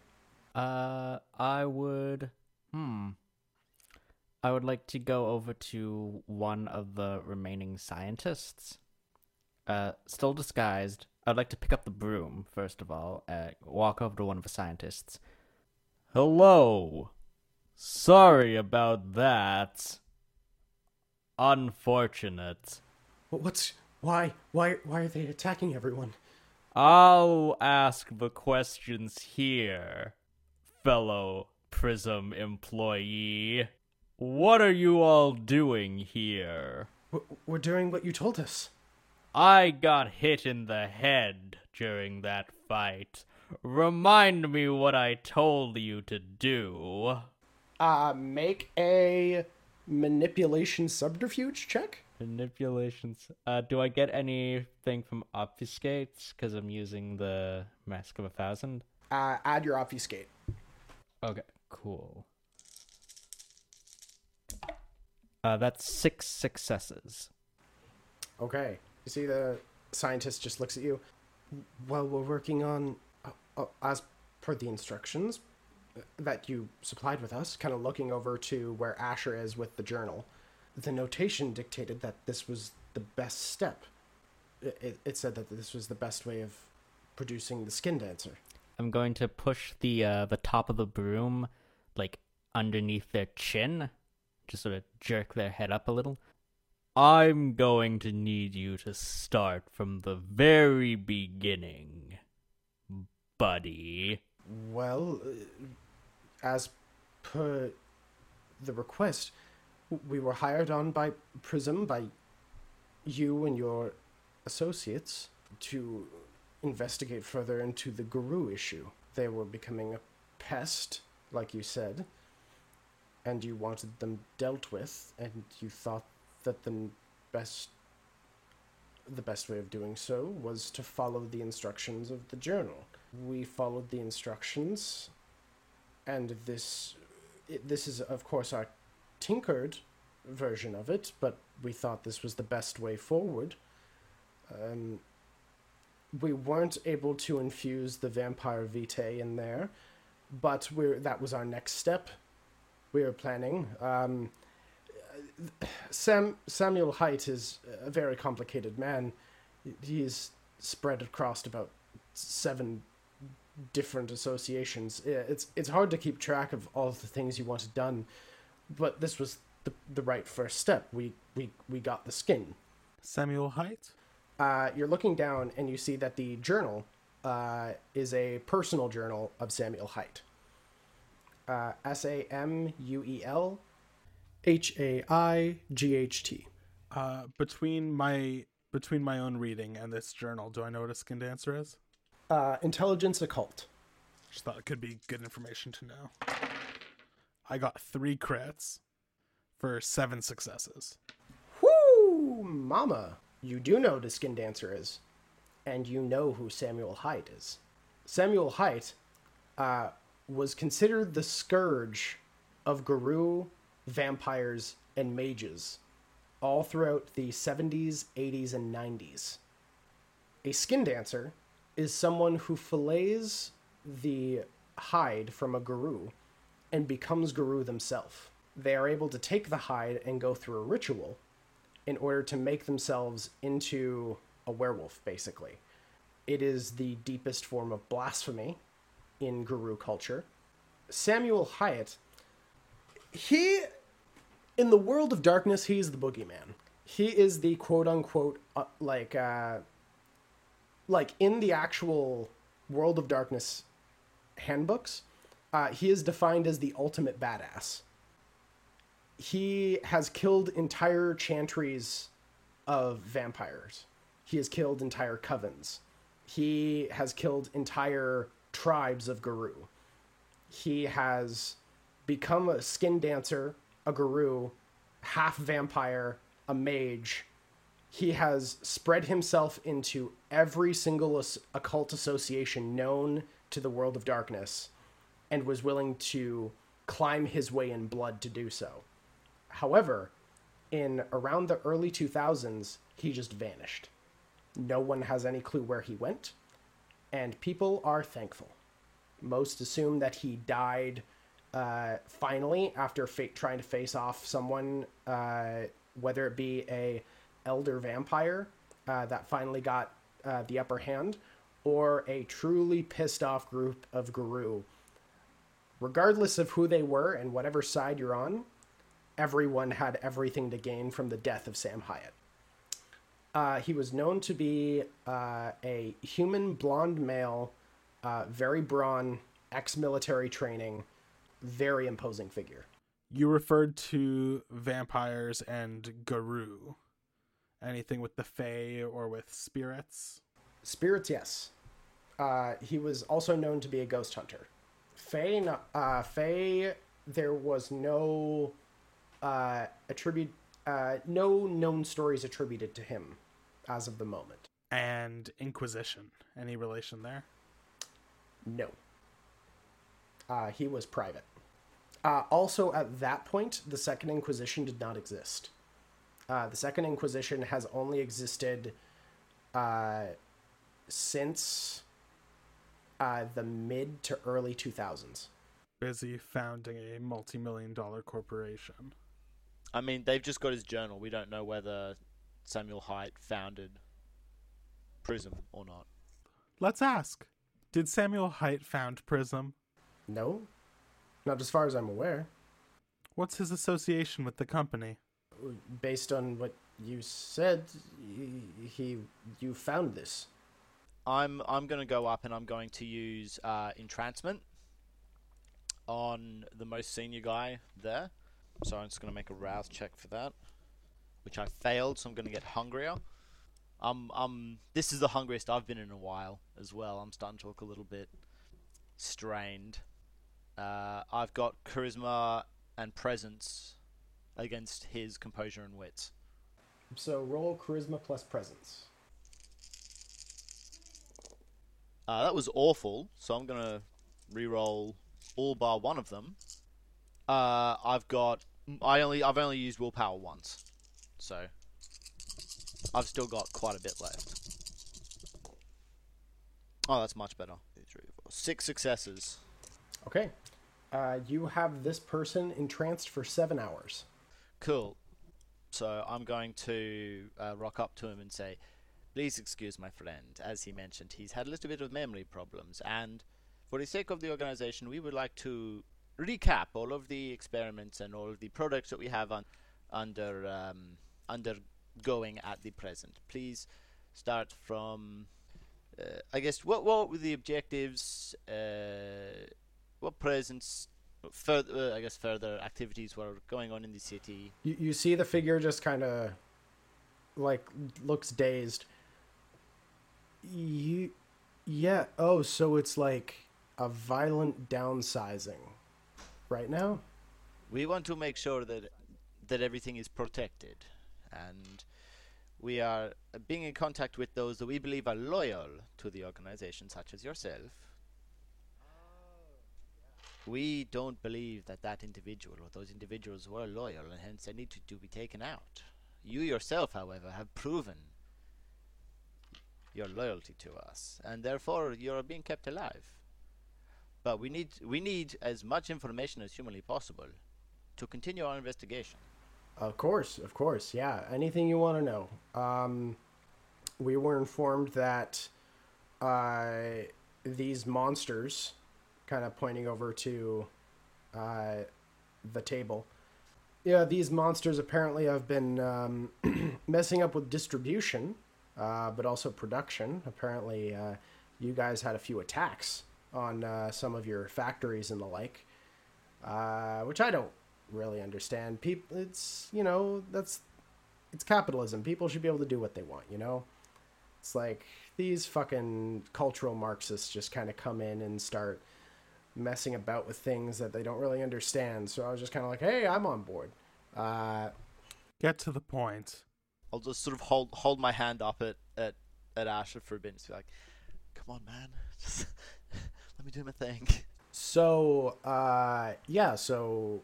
Uh, I would. Hmm. I would like to go over to one of the remaining scientists. Uh, still disguised. I'd like to pick up the broom, first of all, uh, walk over to one of the scientists. Hello! Sorry about that. Unfortunate. What's why why why are they attacking everyone? I'll ask the questions here, fellow Prism employee. What are you all doing here? We're doing what you told us. I got hit in the head during that fight. Remind me what I told you to do. Uh, make a manipulation subterfuge check. Manipulations. Uh, do I get anything from obfuscates? Because I'm using the Mask of a Thousand. Uh, add your obfuscate. Okay, cool. Uh, that's six successes. Okay. You see the scientist just looks at you. Well, we're working on, uh, uh, as per the instructions that you supplied with us, kind of looking over to where Asher is with the journal. The notation dictated that this was the best step. It, it, it said that this was the best way of producing the skin dancer. I'm going to push the uh, the top of the broom like underneath their chin, just sort of jerk their head up a little. I'm going to need you to start from the very beginning, buddy. Well, uh, as per the request, we were hired on by Prism, by you and your associates, to investigate further into the Garou issue. They were becoming a pest, like you said, and you wanted them dealt with, and you thought that the best the best way of doing so was to follow the instructions of the journal. We followed the instructions, and this it, this is of course our tinkered version of it, but we thought this was the best way forward. Um, we weren't able to infuse the vampire vitae in there, but we're that was our next step. We were planning. Um, Sam Samuel Haight is a very complicated man. He is spread across about seven different associations. It's it's hard to keep track of all the things you wanted done, but this was the the right first step. We we we got the skin. Samuel Haight? Uh, you're looking down and you see that the journal uh, is a personal journal of Samuel Haight. Uh, S A M U E L H A I G H T. Uh, between my between my own reading and this journal, do I know what a skin dancer is? Uh, intelligence occult. Just thought it could be good information to know. I got three crits for seven successes. Whoo, mama! You do know what a skin dancer is, and you know who Samuel Haight is. Samuel Haight uh, was considered the scourge of Garou, vampires, and mages all throughout the 70s, 80s, and 90s. A skin dancer is someone who fillets the hide from a Garou and becomes Garou themselves. They are able to take the hide and go through a ritual in order to make themselves into a werewolf, basically. It is the deepest form of blasphemy in Garou culture. Samuel Haight, he, in the world of darkness, he's the boogeyman. He is the quote unquote, uh, like, uh, like in the actual world of darkness handbooks, uh, he is defined as the ultimate badass. He has killed entire chantries of vampires. He has killed entire covens. He has killed entire tribes of Garou. He has become a skin dancer, a Garou, half vampire, a mage. He has spread himself into every single occult association known to the world of darkness and was willing to climb his way in blood to do so. However, in around the early 2000s, he just vanished. No one has any clue where he went, and people are thankful. Most assume that he died uh, finally after fa- trying to face off someone, uh, whether it be a elder vampire uh, that finally got uh, the upper hand, or a truly pissed off group of Garou. Regardless of who they were and whatever side you're on, everyone had everything to gain from the death of Sam Haight. Uh, he was known to be uh, a human blonde male, uh, very brawn, ex military training, very imposing figure. You referred to vampires and Garou. Anything with the Fae or with spirits? Spirits, yes. Uh, he was also known to be a ghost hunter. Fae, uh, Fae, there was no uh, attribute, uh, no known stories attributed to him as of the moment. And Inquisition. Any relation there? No. Uh, he was private. Uh, also, at that point, the Second Inquisition did not exist. Uh, the Second Inquisition has only existed uh, since uh, the mid to early 2000s. Busy founding a multi million dollar corporation. I mean, they've just got his journal. We don't know whether Samuel Haight founded Prism or not. Let's ask. Did Samuel Haight found Prism? No, not as far as I'm aware. What's his association with the company? Based on what you said, he, he you found this. I'm I'm going to go up and I'm going to use uh, entrancement on the most senior guy there. So I'm just going to make a rouse check for that, which I failed. So I'm going to get hungrier. Um um this is the hungriest I've been in a while as well. I'm starting to look a little bit strained. Uh, I've got charisma and presence against his composure and wits. So roll charisma plus presence. Uh, that was awful, so I'm gonna re-roll all bar one of them. Uh, I've got I only I've only used willpower once, so I've still got quite a bit left. Oh, that's much better. Six successes. Okay. Uh, you have this person entranced for seven hours. Cool. So I'm going to uh, rock up to him and say, Please excuse my friend. As he mentioned, he's had a little bit of memory problems, and for the sake of the organization, we would like to recap all of the experiments and all of the products that we have on, under um, undergoing at the present. Please start from, uh, I guess, what what were the objectives? Uh, what presents? Further, uh, I guess, further activities were going on in the city. You, you see the figure just kind of like looks dazed. You, yeah. Oh, so it's like a violent downsizing right now? We want to make sure that that everything is protected, and we are being in contact with those that we believe are loyal to the organization, such as yourself. We don't believe that that individual or those individuals were loyal, and hence they need to, to be taken out. You yourself, however, have proven your loyalty to us, and therefore you are being kept alive. But we need we need as much information as humanly possible to continue our investigation. Of course, of course, yeah. Anything you want to know. Um, we were informed that uh, these monsters, kind of pointing over to uh, the table. Yeah, these monsters apparently have been um, messing up with distribution, uh, but also production. Apparently, uh, you guys had a few attacks on uh, some of your factories and the like, uh, which I don't really understand. People, it's you know that's it's capitalism. People should be able to do what they want. You know, it's like these fucking cultural Marxists just kind of come in and start messing about with things that they don't really understand. So I was just kind of like, hey, I'm on board. Uh, Get to the point. I'll just sort of hold hold my hand up at at at Asher for a bit and be like, "Come on, man, just let me do my thing." So, uh, yeah, so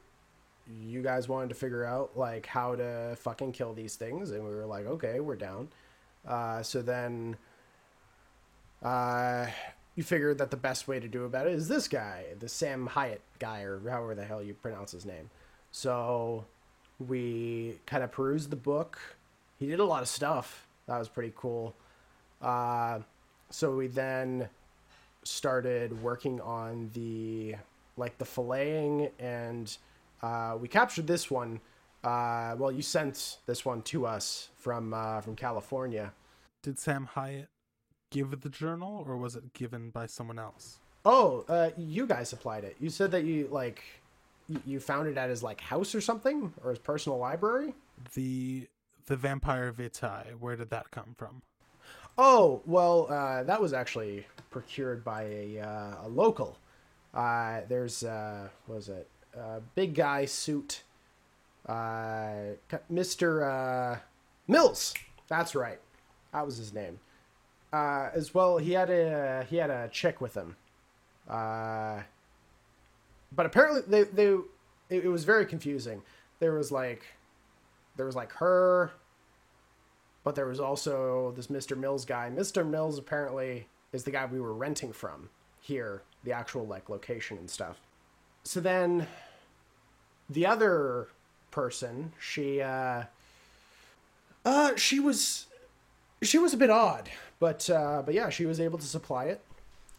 you guys wanted to figure out like how to fucking kill these things, and we were like, okay, we're down. Uh, so then, uh, you figured that the best way to do about it is this guy, the Sam Haight guy, or however the hell you pronounce his name. So we kind of perused the book. He did a lot of stuff. That was pretty cool. Uh, so we then started working on the like the filleting and uh, we captured this one. Uh, well, you sent this one to us from uh, from California. Did Sam Haight give the journal, or was it given by someone else? Oh, uh, you guys supplied it. You said that you like you- you found it at his like house or something, or his personal library. The the vampire vitae. Where did that come from? Oh, well, uh, that was actually procured by a, uh, a local. Uh, there's, uh, what was it? Big guy suit. Uh, Mr. Uh, Mills. That's right. That was his name. Uh, as well, he had a he had a chick with him. But apparently they they it, it was very confusing. There was like there was like her but there was also this Mr. Mills guy. Mr. Mills apparently is the guy we were renting from here, the actual like location and stuff. So then the other person, she uh uh she was she was a bit odd, but uh but yeah, she was able to supply it.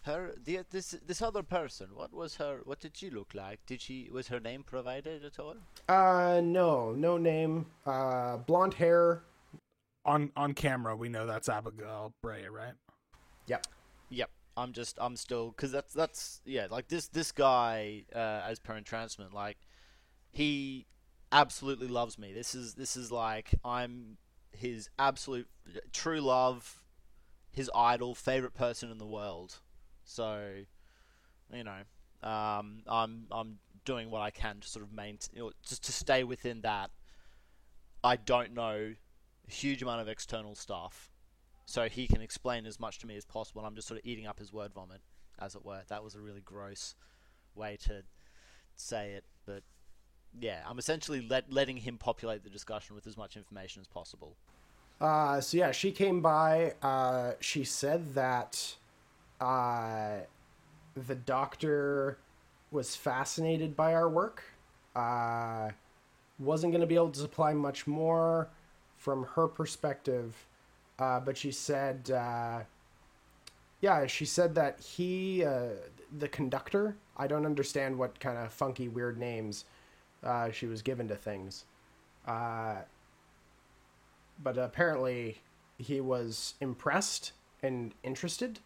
her the this this other person. What was her? What did she look like? Did she was her name provided at all? Uh, no, no name. Uh, blonde hair. On on camera, we know that's Abigail Bray, right? Yep. Yep. I'm just I'm still because that's that's yeah like this this guy uh, as per entrancement like he absolutely loves me. This is this is like I'm his absolute true love, his idol, favorite person in the world. So, you know, um, I'm I'm doing what I can to sort of maintain, you know, just to stay within that. I don't know huge amount of external stuff, so he can explain as much to me as possible. I'm just sort of eating up his word vomit, as it were. That was a really gross way to say it, but yeah, I'm essentially let, letting him populate the discussion with as much information as possible. Uh, so yeah, she came by. Uh, she said that uh, the doctor was fascinated by our work. Uh, wasn't going to be able to supply much more from her perspective, uh, but she said, uh, yeah, she said that he, uh, the conductor, I don't understand what kind of funky, weird names uh, she was given to things. Uh, but apparently he was impressed and interested.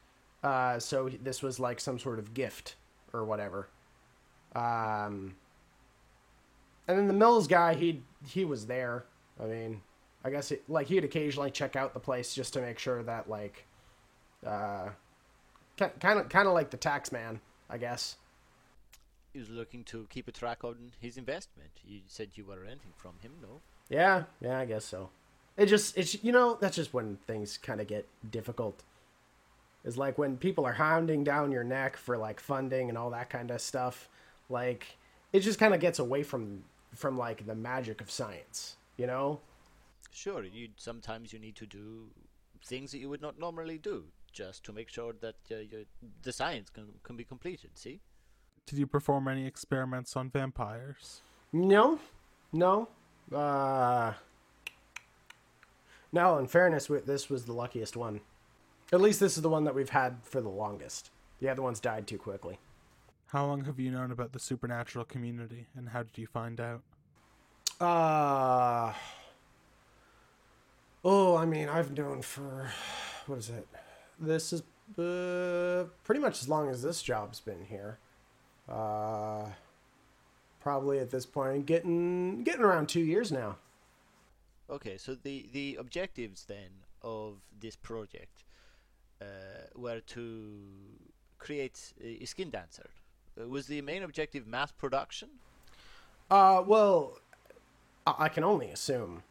Uh, so this was like some sort of gift or whatever. Um, and then the Mills guy, he he was there. I mean, I guess it, like he'd occasionally check out the place just to make sure that like, uh, kind of kind of like the tax man, I guess. He was looking to keep a track on his investment. You said you were renting from him, no? Yeah, yeah, I guess so. It just it's you know that's just when things kind of get difficult. Is like when people are hounding down your neck for like funding and all that kind of stuff. Like it just kind of gets away from from like the magic of science, you know? Sure, you sometimes you need to do things that you would not normally do just to make sure that uh, your, the science can can be completed. See? Did you perform any experiments on vampires? No, no. Uh, no. In fairness, this was the luckiest one. At least this is the one that we've had for the longest. The other ones died too quickly. How long have you known about the supernatural community, and how did you find out? Uh. Oh, I mean, I've known for what is it? This is uh, pretty much as long as this job's been here. Uh, probably at this point, getting getting around two years now. Okay, so the the objectives then of this project uh, were to create a skin dancer. Uh, was the main objective mass production? Uh, well, I, I can only assume.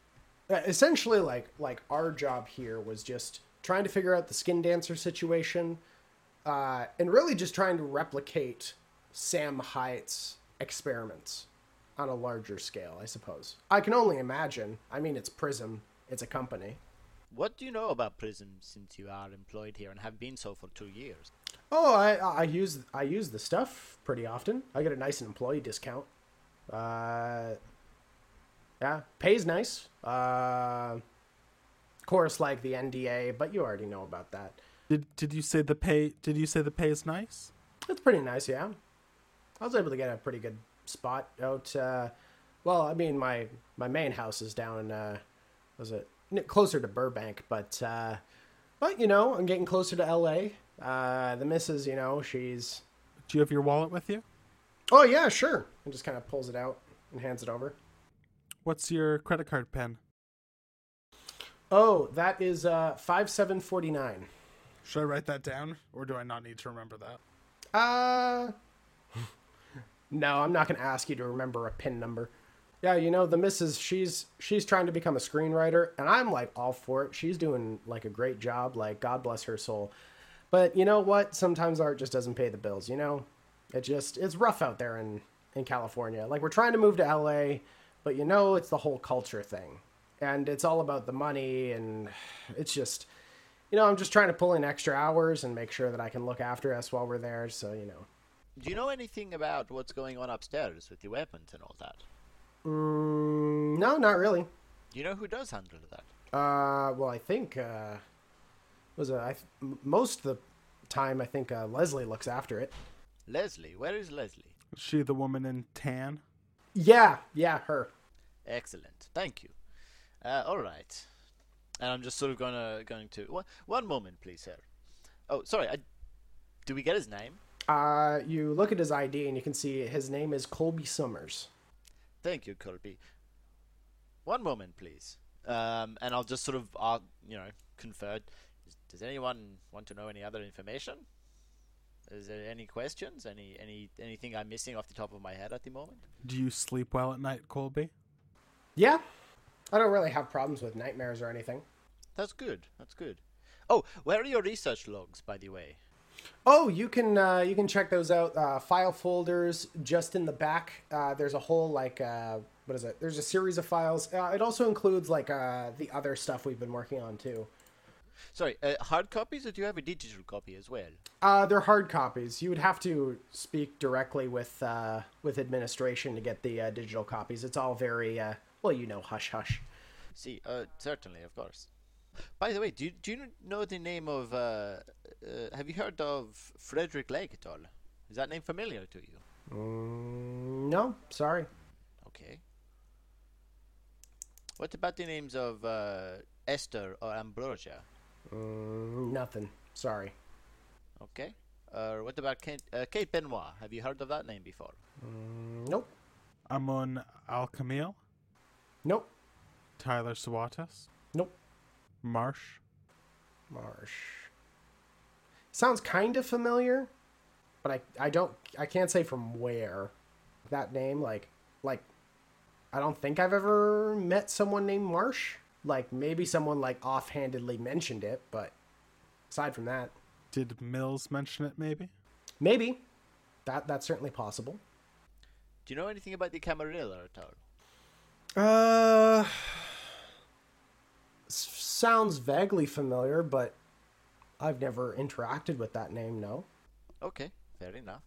Uh, essentially, like like our job here was just trying to figure out the skin dancer situation, uh, and really just trying to replicate Sam Haight's experiments on a larger scale, I suppose. I can only imagine. I mean, it's Prism, it's a company. What do you know about Prism since you are employed here and have been so for two years? Oh, I I use I use the stuff pretty often. I get a nice employee discount. Uh, yeah, pays nice. Uh, of course, like the NDA, but you already know about that. Did Did you say the pay? Did you say the pay is nice? It's pretty nice, yeah. I was able to get a pretty good spot out. Uh, well, I mean, my my main house is down. Uh, was it closer to Burbank? But uh, but you know, I'm getting closer to L.A. Uh, the missus, you know, she's. Do you have your wallet with you? Oh yeah, sure. And just kind of pulls it out and hands it over. What's your credit card pin? Oh, that is uh five seven forty nine. Should I write that down, or do I not need to remember that? Uh, no, I'm not going to ask you to remember a pin number. Yeah, you know the missus. She's she's trying to become a screenwriter, and I'm like all for it. She's doing like a great job. Like God bless her soul. But you know what? Sometimes art just doesn't pay the bills. You know, it just it's rough out there in in California. Like we're trying to move to LA, but you know it's the whole culture thing, and it's all about the money, and it's just you know, I'm just trying to pull in extra hours and make sure that I can look after us while we're there. So, you know. Do you know anything about what's going on upstairs with the weapons and all that? Mm, no, not really. Do you know who does handle that? Uh, well, I think uh, was it I, most of the time, I think uh, Leslie looks after it. Leslie, where is Leslie? Is she the woman in tan? Yeah, yeah, her. Excellent, thank you. Uh, all right, and I'm just sort of gonna going to one, one moment, please, sir. Oh, sorry. I, do we get his name? Uh, you look at his ID and you can see his name is Colby Summers. Thank you, Colby. One moment, please. Um, and I'll just sort of, uh, you know, confer. Does anyone want to know any other information? Is there any questions? Any any anything I'm missing off the top of my head at the moment? Do you sleep well at night, Colby? Yeah, I don't really have problems with nightmares or anything. That's good. That's good. Oh, where are your research logs, by the way? Oh, you can uh, you can check those out. Uh, file folders just in the back. Uh, there's a whole like uh, what is it? There's a series of files. Uh, it also includes like uh, the other stuff we've been working on too. Sorry, uh, hard copies, or do you have a digital copy as well? Uh, they're hard copies. You would have to speak directly with uh, with administration to get the uh, digital copies. It's all very uh, well, you know, hush hush. See, uh, certainly, of course. By the way, do you, do you know the name of? Uh, uh, have you heard of Frederick Lake at all? Is that name familiar to you? Mm, no, sorry. Okay. What about the names of uh, Esther or Ambrosia? Mm, nothing. Sorry. Okay. Uh, what about Kate, uh, Kate Benoit? Have you heard of that name before? Mm, nope. Amun Al Kamil? Nope. Tyler Sawatis? Nope. Marsh? Marsh. Sounds kind of familiar, but I I don't I can't say from where. That name like like I don't think I've ever met someone named Marsh. Like maybe someone like offhandedly mentioned it, but aside from that, Did Mills mention it, maybe? maybe that that's certainly possible. Do you know anything about the Camarilla at all? Uh sounds vaguely familiar, but I've never interacted with that name, no. Okay, fair enough.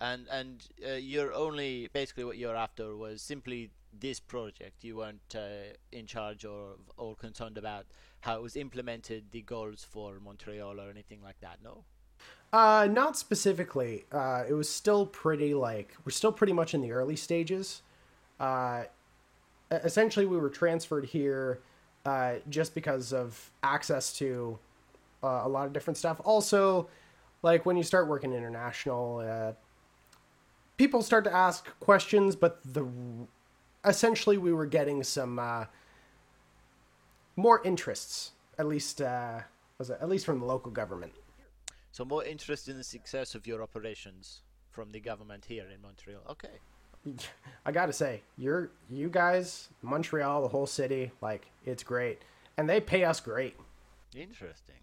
And and uh, you're only basically what you're after was simply this project. You weren't uh, in charge or or concerned about how it was implemented, the goals for Montreal or anything like that. No. Uh, not specifically. Uh, it was still pretty like we're still pretty much in the early stages. Uh, essentially, we were transferred here uh, just because of access to uh, a lot of different stuff. Also, like when you start working international, uh, people start to ask questions, but the essentially we were getting some uh, more interests, at least uh, was it at least from the local government. So more interest in the success of your operations from the government here in Montreal. Okay. I gotta say, you're you guys, Montreal, the whole city, like it's great, and they pay us great. Interesting.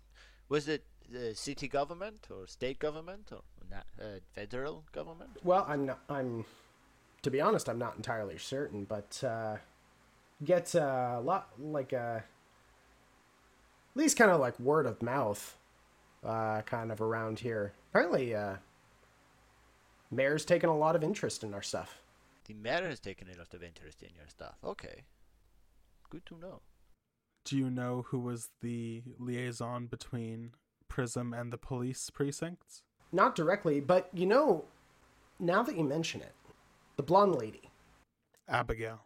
Was it the city government or state government or uh, federal government? Well, I'm not. I'm, to be honest, I'm not entirely certain, but uh, get uh, a lot like uh, at least kind of like word of mouth, uh, kind of around here. Apparently, uh, mayor's taken a lot of interest in our stuff. The mayor has taken a lot of interest in your stuff. Okay. Good to know. Do you know who was the liaison between Prism and the police precincts? Not directly, but you know, now that you mention it, the blonde lady. Abigail.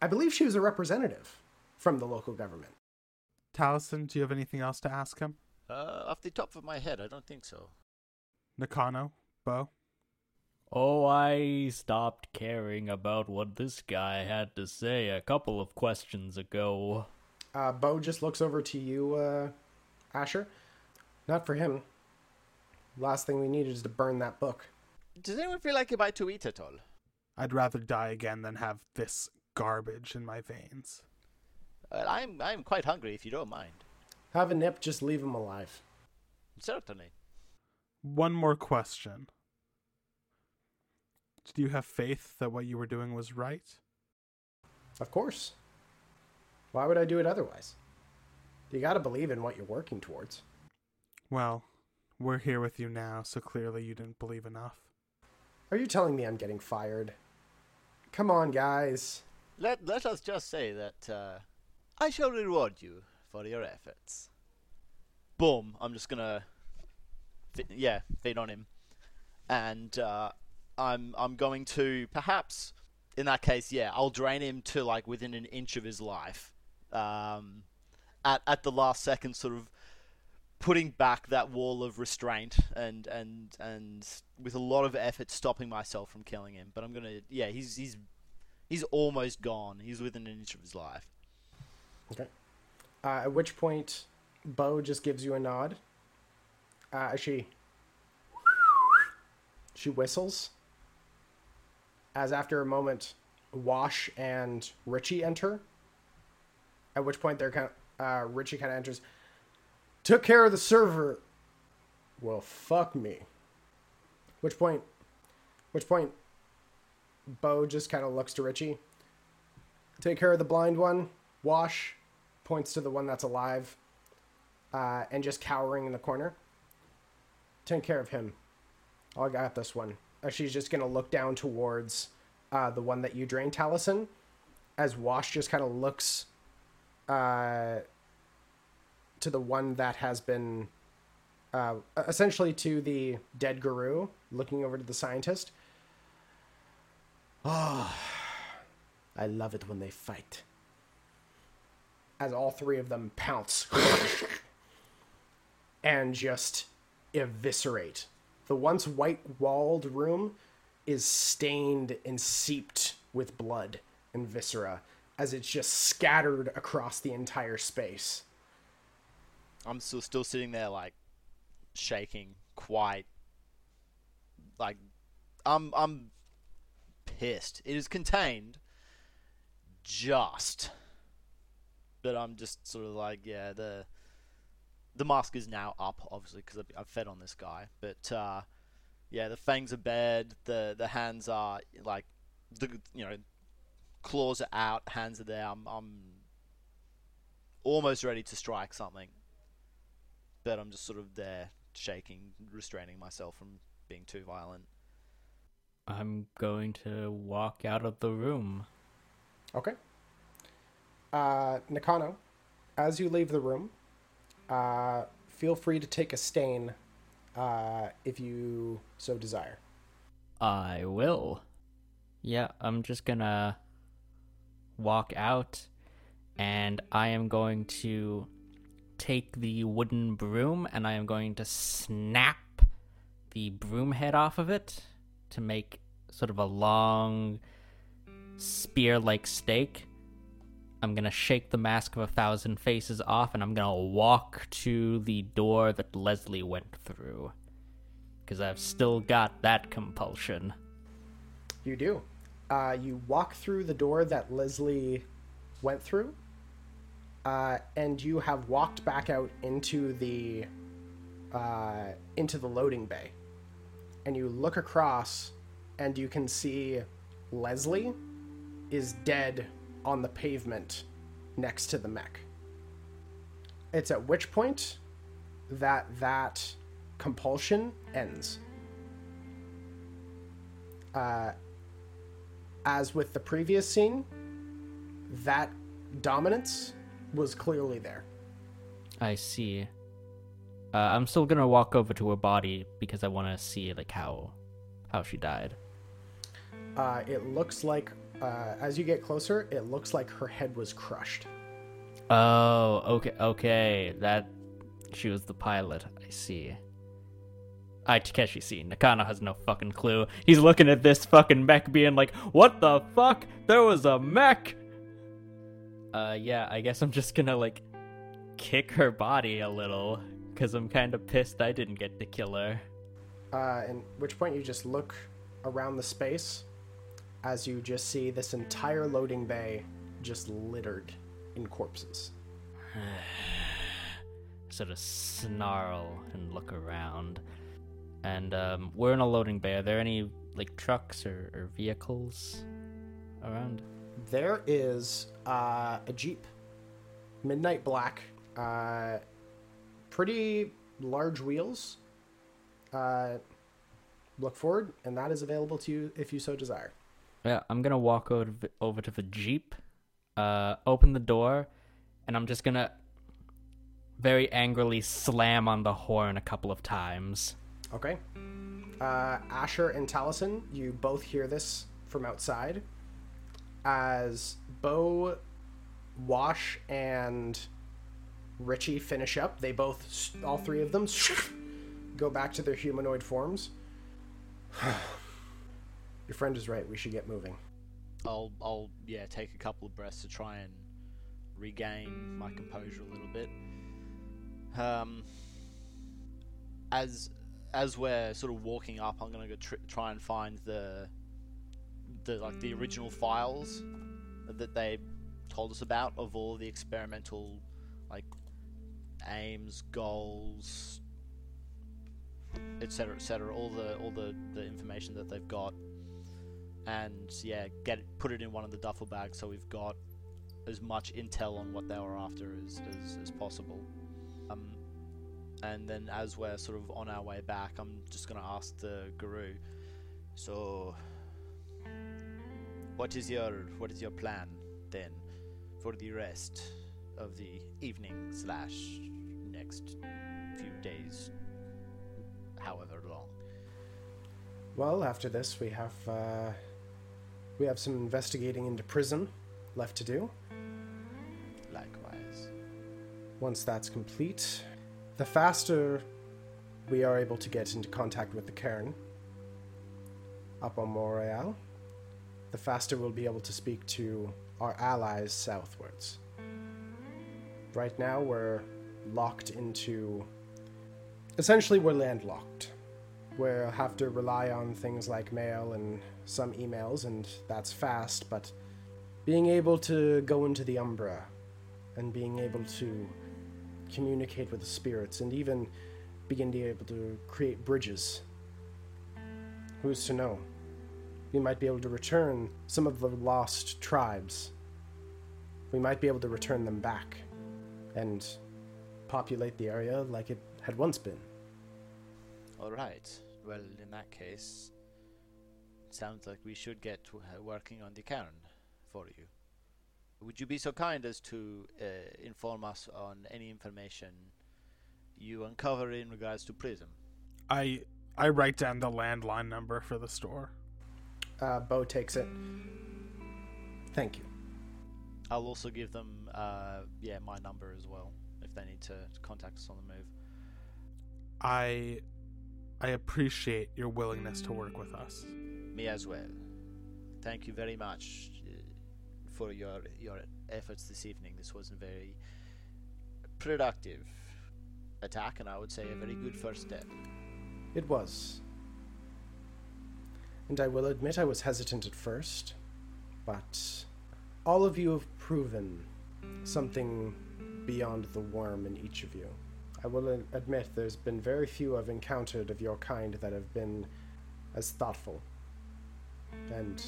I believe she was a representative from the local government. Taliesin, do you have anything else to ask him? Uh, off the top of my head, I don't think so. Nakano? Bo? Oh, I stopped caring about what this guy had to say a couple of questions ago. Uh, Bo just looks over to you, uh, Asher. Not for him. Last thing we need is to burn that book. Does anyone feel like a bite to eat at all? I'd rather die again than have this garbage in my veins. Uh, I'm I'm quite hungry if you don't mind. Have a nip, just leave him alive. Certainly. One more question. Do you have faith that what you were doing was right? Of course. Why would I do it otherwise? You gotta believe in what you're working towards. Well, we're here with you now, so clearly you didn't believe enough. Are you telling me I'm getting fired? Come on, guys. Let let us just say that uh, I shall reward you for your efforts. Boom. I'm just gonna fe- yeah, feed on him, and uh, I'm I'm going to perhaps in that case, yeah, I'll drain him to like within an inch of his life. Um, at at the last second, sort of putting back that wall of restraint and and and with a lot of effort stopping myself from killing him. But I'm gonna, yeah, he's he's he's almost gone. He's within an inch of his life. Okay. Uh, at which point, Bo just gives you a nod. Uh, she she whistles. As after a moment, Wash and Richie enter. At which point, they're kind of, uh, Richie kind of enters. Took care of the server. Well, fuck me. Which point? Which point? Bo just kind of looks to Richie. Take care of the blind one. Wash points to the one that's alive uh, and just cowering in the corner. Take care of him. Oh, I got this one. Uh, she's just going to look down towards uh, the one that you drained, Taliesin, as Wash just kind of looks uh, to the one that has been uh, essentially to the dead guru, looking over to the scientist. Oh, I love it when they fight. As all three of them pounce and just eviscerate. The once white walled room is stained and seeped with blood and viscera as it's just scattered across the entire space. I'm still still sitting there like shaking quite like I'm I'm pissed. It is contained just but I'm just sort of like yeah the the mask is now up obviously because I've, I've fed on this guy. But uh yeah the fangs are bared the the hands are like the you know claws are out hands are there. I'm I'm almost ready to strike something but I'm just sort of there shaking, restraining myself from being too violent. I'm going to walk out of the room. Okay. Uh, Nakano, as you leave the room, uh, feel free to take a stain uh, if you so desire. I will. Yeah, I'm just gonna walk out and I am going to take the wooden broom and I am going to snap the broom head off of it to make sort of a long spear like stake. I'm gonna shake the mask of a thousand faces off and I'm gonna walk to the door that Leslie went through. Because I've still got that compulsion. You do. Uh, you walk through the door that Leslie went through, uh, and you have walked back out into the uh, into the loading bay, and you look across, and you can see Leslie is dead on the pavement next to the mech. It's at which point that that compulsion ends. Uh, as with the previous scene, that dominance was clearly there. I see. Uh, I'm still gonna walk over to her body because I want to see like how how she died. Uh, it looks like, uh, as you get closer, it looks like her head was crushed. Oh, okay, okay. That she was the pilot. I see. I Takeshi see. Nakano has no fucking clue. He's looking at this fucking mech, being like, "What the fuck? There was a mech." Uh, yeah. I guess I'm just gonna like kick her body a little because I'm kind of pissed I didn't get to kill her. Uh, and which point you just look around the space as you just see this entire loading bay just littered in corpses. sort of snarl and look around. And um, we're in a loading bay. Are there any like trucks or, or vehicles around? There is uh, a Jeep, midnight black, uh, pretty large wheels. Uh, look forward, and that is available to you if you so desire. Yeah, I'm gonna walk over to, over to the jeep, uh, open the door, and I'm just gonna very angrily slam on the horn a couple of times. Okay. Uh, Asher and Taliesin, you both hear this from outside. As Bo, Wash, and Richie finish up, they both, all three of them, go back to their humanoid forms. Your friend is right. We should get moving. I'll I'll yeah take a couple of breaths to try and regain my composure a little bit. Um, as as we're sort of walking up, I'm gonna go tr- try and find the the like the original files that they told us about of all the experimental like aims, goals, etc., etc. All the all the the information that they've got and yeah, get it, put it in one of the duffel bags so we've got as much intel on what they were after as, as, as possible. Um, and then as we're sort of on our way back, I'm just gonna ask the Garou. So, what is your what is your plan then for the rest of the evening slash next few days, however long? Well, after this, we have uh, we have some investigating into Prism left to do. Likewise. Once that's complete, the faster we are able to get into contact with the cairn up on Montreal, the faster we'll be able to speak to our allies southwards. Right now, we're locked into. Essentially, we're landlocked. We'll have to rely on things like mail and some emails, and that's fast, but being able to go into the Umbra and being able to communicate with the spirits and even begin to be able to create bridges. Who's to know? We might be able to return some of the lost tribes. We might be able to return them back and populate the area like it had once been. All right. Well, in that case, it sounds like we should get to uh, working on the cairn for you. Would you be so kind as to uh, inform us on any information you uncover in regards to Prism? I I write down the landline number for the store. Uh, Bo takes it. Thank you. I'll also give them, uh, yeah, my number as well if they need to contact us on the move. I I appreciate your willingness to work with us. Me as well. Thank you very much uh, for your your efforts this evening. This was a very productive attack, and I would say a very good first step. It was. And I will admit I was hesitant at first, but all of you have proven something beyond the Wyrm in each of you. I will admit there's been very few I've encountered of your kind that have been as thoughtful. And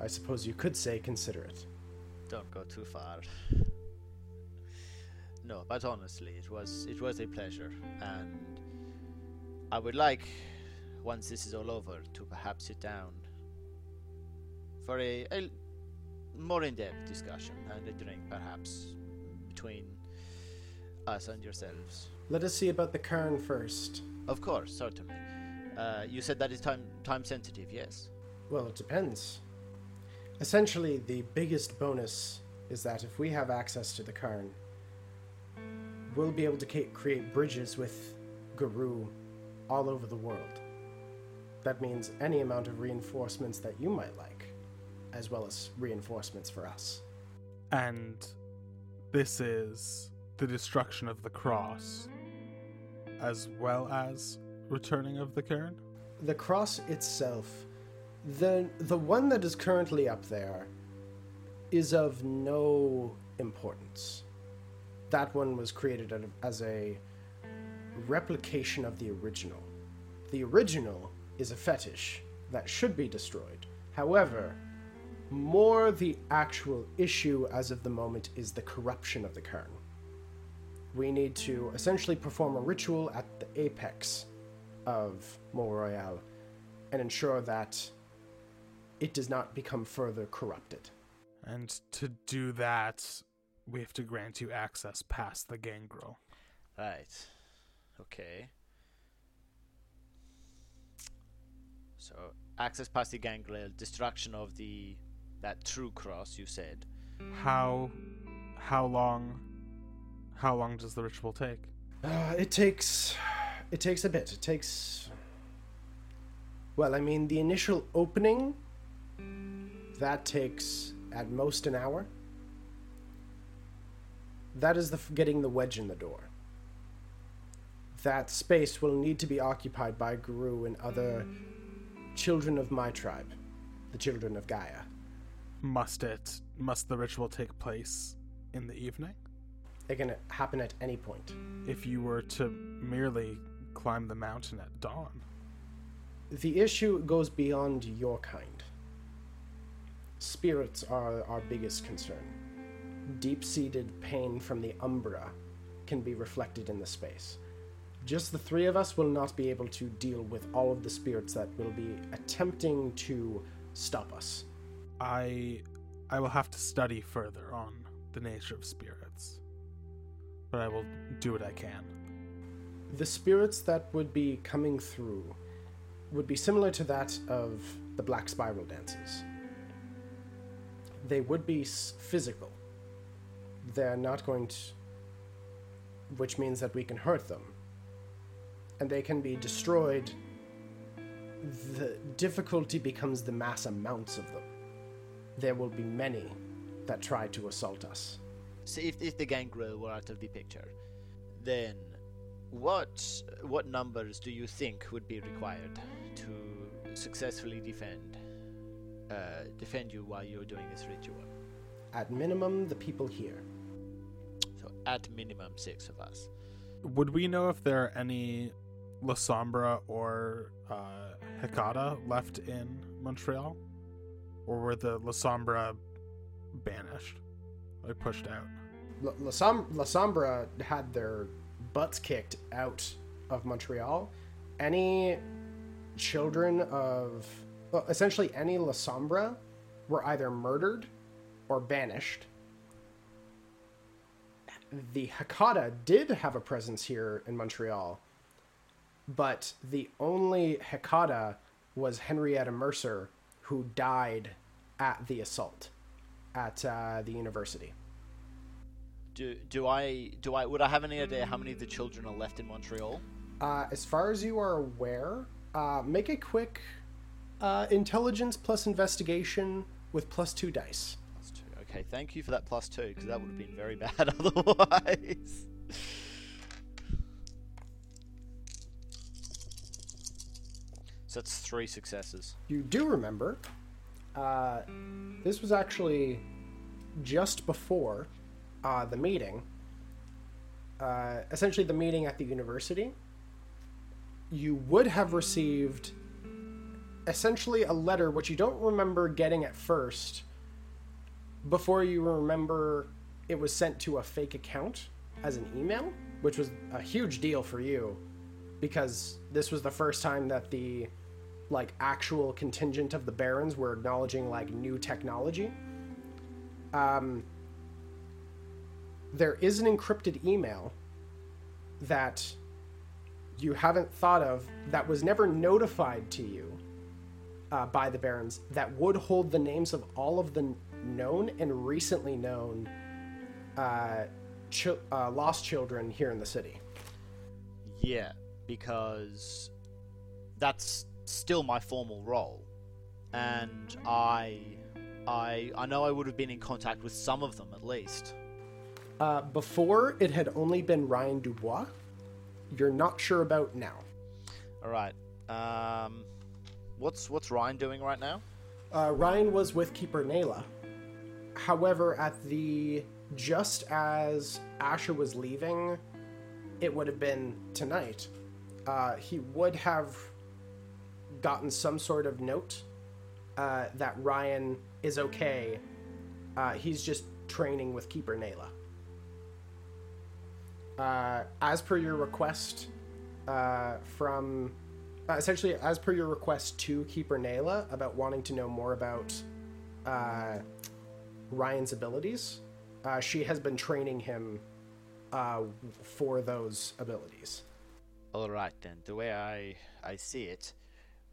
I suppose you could say considerate. Don't go too far. No, but honestly, it was it was a pleasure, and I would like, once this is all over, to perhaps sit down for a, a more in-depth discussion and a drink, perhaps between us and yourselves. Let us see about the cairn first. Of course, certainly. Uh, you said that is time time sensitive, yes? Well, it depends. Essentially, the biggest bonus is that if we have access to the cairn, we'll be able to create bridges with Garou all over the world. That means any amount of reinforcements that you might like, as well as reinforcements for us. And this is the destruction of the cross, as well as returning of the cairn. The cross itself, the the one that is currently up there, is of no importance. That one was created as a replication of the original. The original is a fetish that should be destroyed. However, more the actual issue as of the moment is the corruption of the cairn. We need to essentially perform a ritual at the apex of Mont Royal and ensure that it does not become further corrupted. And to do that, we have to grant you access past the gangrel. Right. Okay. So access past the Gangrel, destruction of the that true cross you said. How how long how long does the ritual take? Uh, it takes it takes a bit. It takes well, I mean, the initial opening that takes at most an hour. That is the getting the wedge in the door. That space will need to be occupied by Garou and other children of my tribe, the children of Gaia. Must it must the ritual take place in the evening? It can happen at any point. If you were to merely climb the mountain at dawn. The issue goes beyond your kind. Spirits are our biggest concern. Deep seated pain from the Umbra can be reflected in the space. Just the three of us will not be able to deal with all of the spirits that will be attempting to stop us. I I will have to study further on the nature of spirits. But I will do what I can. The spirits that would be coming through would be similar to that of the Black Spiral Dancers. They would be physical. They're not going to. which means that we can hurt them. And they can be destroyed. The difficulty becomes the mass amounts of them. There will be many that try to assault us. So if, if the gangrel were out of the picture, then what what numbers do you think would be required to successfully defend uh, defend you while you're doing this ritual? At minimum, the people here. So at minimum six of us. Would we know if there are any La Sombra or uh, Hecata left in Montreal? Or were the La Sombra banished? Like pushed out? La, La, Som- La Sombra had their butts kicked out of Montreal. Any children of, well, essentially any La Sombra were either murdered or banished. The Hecata did have a presence here in Montreal, but the only Hecata was Henrietta Mercer, who died at the assault at uh, the university. Do do I do I would I have any idea how many of the children are left in Montreal? Uh, as far as you are aware, uh, make a quick uh, intelligence plus investigation with plus two dice. Plus two. Okay, thank you for that plus two because that would have been very bad otherwise. So that's three successes. You do remember, uh, this was actually just before uh, the meeting. Uh, essentially, the meeting at the university. You would have received essentially a letter, which you don't remember getting at first, before you remember it was sent to a fake account as an email, which was a huge deal for you because this was the first time that the like actual contingent of the barons were acknowledging like new technology. Um, there is an encrypted email that you haven't thought of that was never notified to you uh, by the barons that would hold the names of all of the known and recently known uh, chi- uh, lost children here in the city. Yeah, because that's still my formal role, and I, I, I know I would have been in contact with some of them at least. Uh, before, it had only been Ryan Dubois. You're not sure about now. All right. Um, what's what's Ryan doing right now? Uh, Ryan was with Keeper Nayla. However, at the just as Asher was leaving, it would have been tonight. Uh, he would have gotten some sort of note uh, that Ryan is okay. Uh, he's just training with Keeper Nayla. Uh, as per your request uh, from uh, essentially as per your request to Keeper Nayla about wanting to know more about uh, Ryan's abilities, she has been training him for those abilities. All right then. The way I I see it,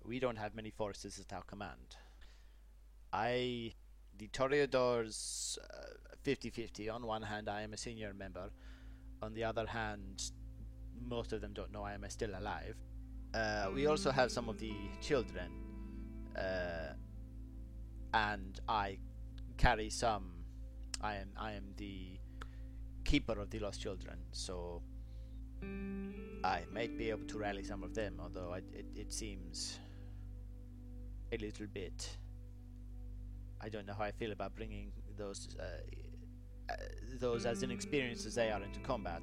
we don't have many forces at our command. I, the Toreadors, uh, 50-50. On one hand, I am a senior member. On the other hand, most of them don't know I am still alive. Uh, we also have some of the children, uh, and I carry some. I am I am the keeper of the lost children, so I might be able to rally some of them. Although I, it it seems a little bit. I don't know how I feel about bringing those uh, uh, those as inexperienced as they are into combat.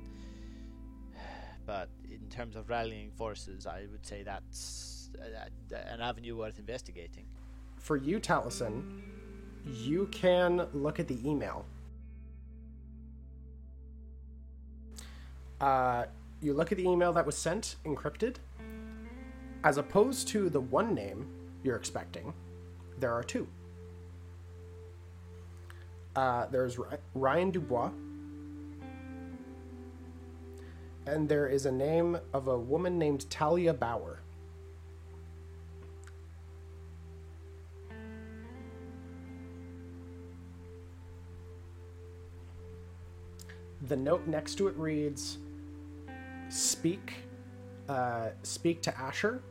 But in terms of rallying forces, I would say that's uh, an avenue worth investigating. For you, Taliesin, you can look at the email. You look at the email that was sent, encrypted. As opposed to the one name you're expecting, there are two. Uh, there's Ryan Dubois, and there is a name of a woman named Talia Bauer. The note next to it reads, "Speak, uh, speak to Asher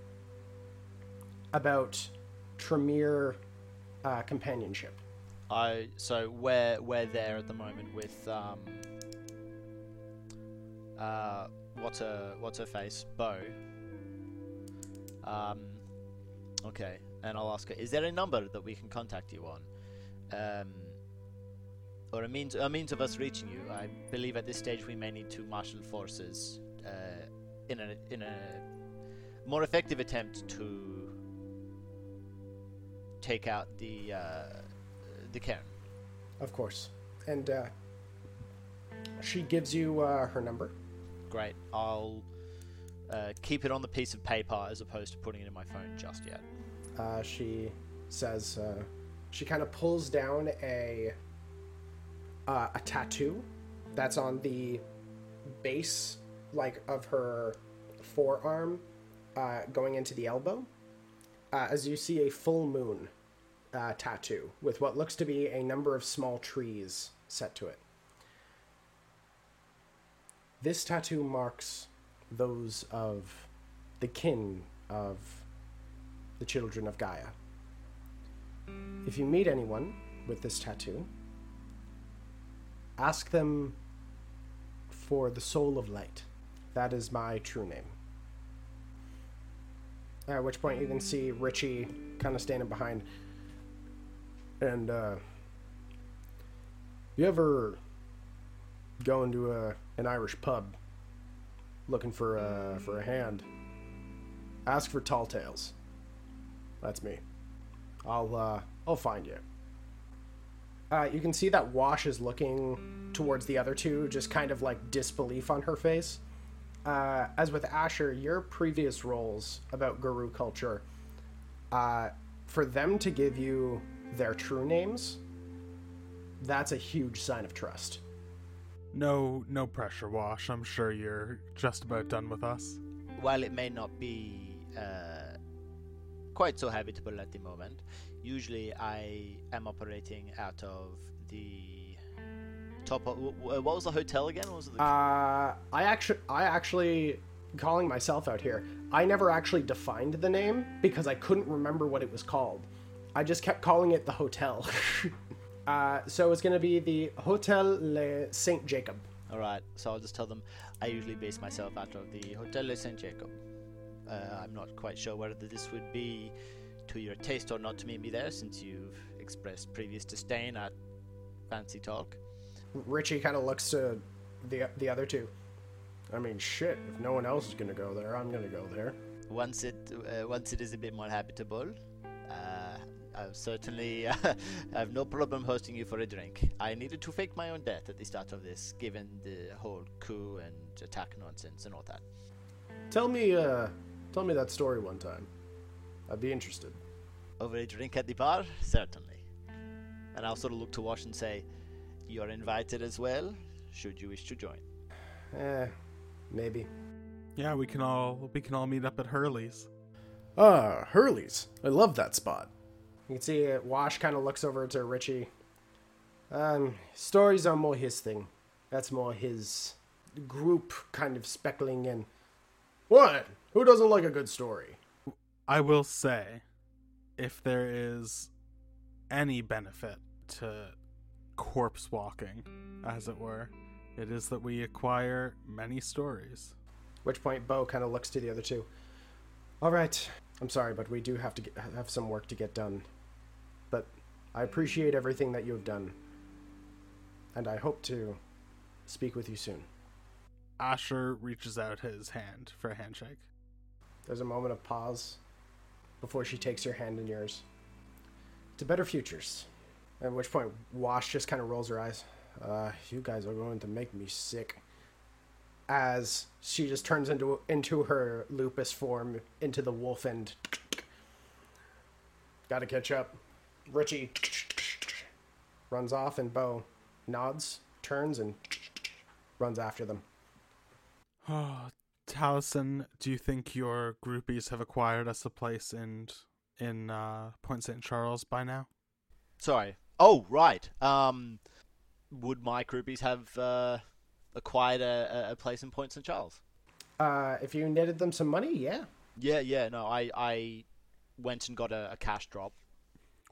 about Tremere uh, companionship." I so we're we're there at the moment with um uh what's her what's her face Bo. Um, okay, and I'll ask her: Is there a number that we can contact you on? Um, or a means a means of us reaching you? I believe at this stage we may need to marshal forces uh, in a in a more effective attempt to take out the uh, the cairn. Of course. And uh, she gives you uh, her number. Great. I'll uh, keep it on the piece of paper as opposed to putting it in my phone just yet. Uh, she says uh, she kind of pulls down a uh, a tattoo that's on the base, like of her forearm, uh, going into the elbow. Uh, as you see a full moon uh, tattoo with what looks to be a number of small trees set to it. This tattoo marks those of the kin of the children of Gaia. If you meet anyone with this tattoo, ask them for the soul of light. That is my true name. At which point you can see Richie kind of standing behind. And, uh, you ever go into a, an Irish pub looking for a, for a hand? Ask for Tall Tales. That's me. I'll uh, I'll find you. Uh, you can see that Wash is looking towards the other two, just kind of like disbelief on her face. Uh, as with Asher, your previous roles about Garou culture, uh, for them to give you their true names, that's a huge sign of trust. No, no pressure, Wash. I'm sure you're just about done with us. While it may not be uh, quite so habitable at the moment, usually I am operating out of the top. Of, wh- wh- what was the hotel again? What was it? The, Uh, I actually, I actually, calling myself out here, I never actually defined the name because I couldn't remember what it was called. I just kept calling it the hotel. uh, so it's going to be the Hotel Le Saint Jacob. All right, so I'll just tell them I usually base myself out of the Hotel Le Saint Jacob. Uh, I'm not quite sure whether this would be to your taste or not to meet me there, since you've expressed previous disdain at fancy talk. Richie kind of looks to the the other two. I mean, shit. If no one else is going to go there, I'm going to go there. Once it uh, once it is a bit more habitable, uh, I've certainly I have no problem hosting you for a drink. I needed to fake my own death at the start of this, given the whole coup and attack nonsense and all that. Tell me, uh, tell me that story one time. I'd be interested. Over a drink at the bar, certainly. And I'll sort of look to Wash and say, "You're invited as well, should you wish to join." Eh, maybe. Yeah, we can all we can all meet up at Hurley's. Ah, Hurley's. I love that spot. You can see uh, Wash kind of looks over to Richie. Um, stories are more his thing. That's more his group kind of speckling in. What? Who doesn't like a good story? I will say, if there is any benefit to corpse walking, as it were, it is that we acquire many stories. Which point Bo kind of looks to the other two. All right, I'm sorry, but we do have to get, have some work to get done. But I appreciate everything that you have done, and I hope to speak with you soon. Asher reaches out his hand for a handshake. There's a moment of pause before she takes your hand in yours. To better futures. At which point, Wash just kind of rolls her eyes. Uh, you guys are going to make me sick. As she just turns into into her lupus form into the wolf and gotta catch up. Richie runs off and Bo nods, turns, and runs after them. Oh, Taliesin, do you think your groupies have acquired us a place in in uh, Point St. Charles by now? Sorry. Oh, right. Um, would my groupies have uh, acquired a, a place in Point St. Charles? Uh, if you netted them some money, yeah. Yeah, yeah. No, I I went and got a, a cash drop.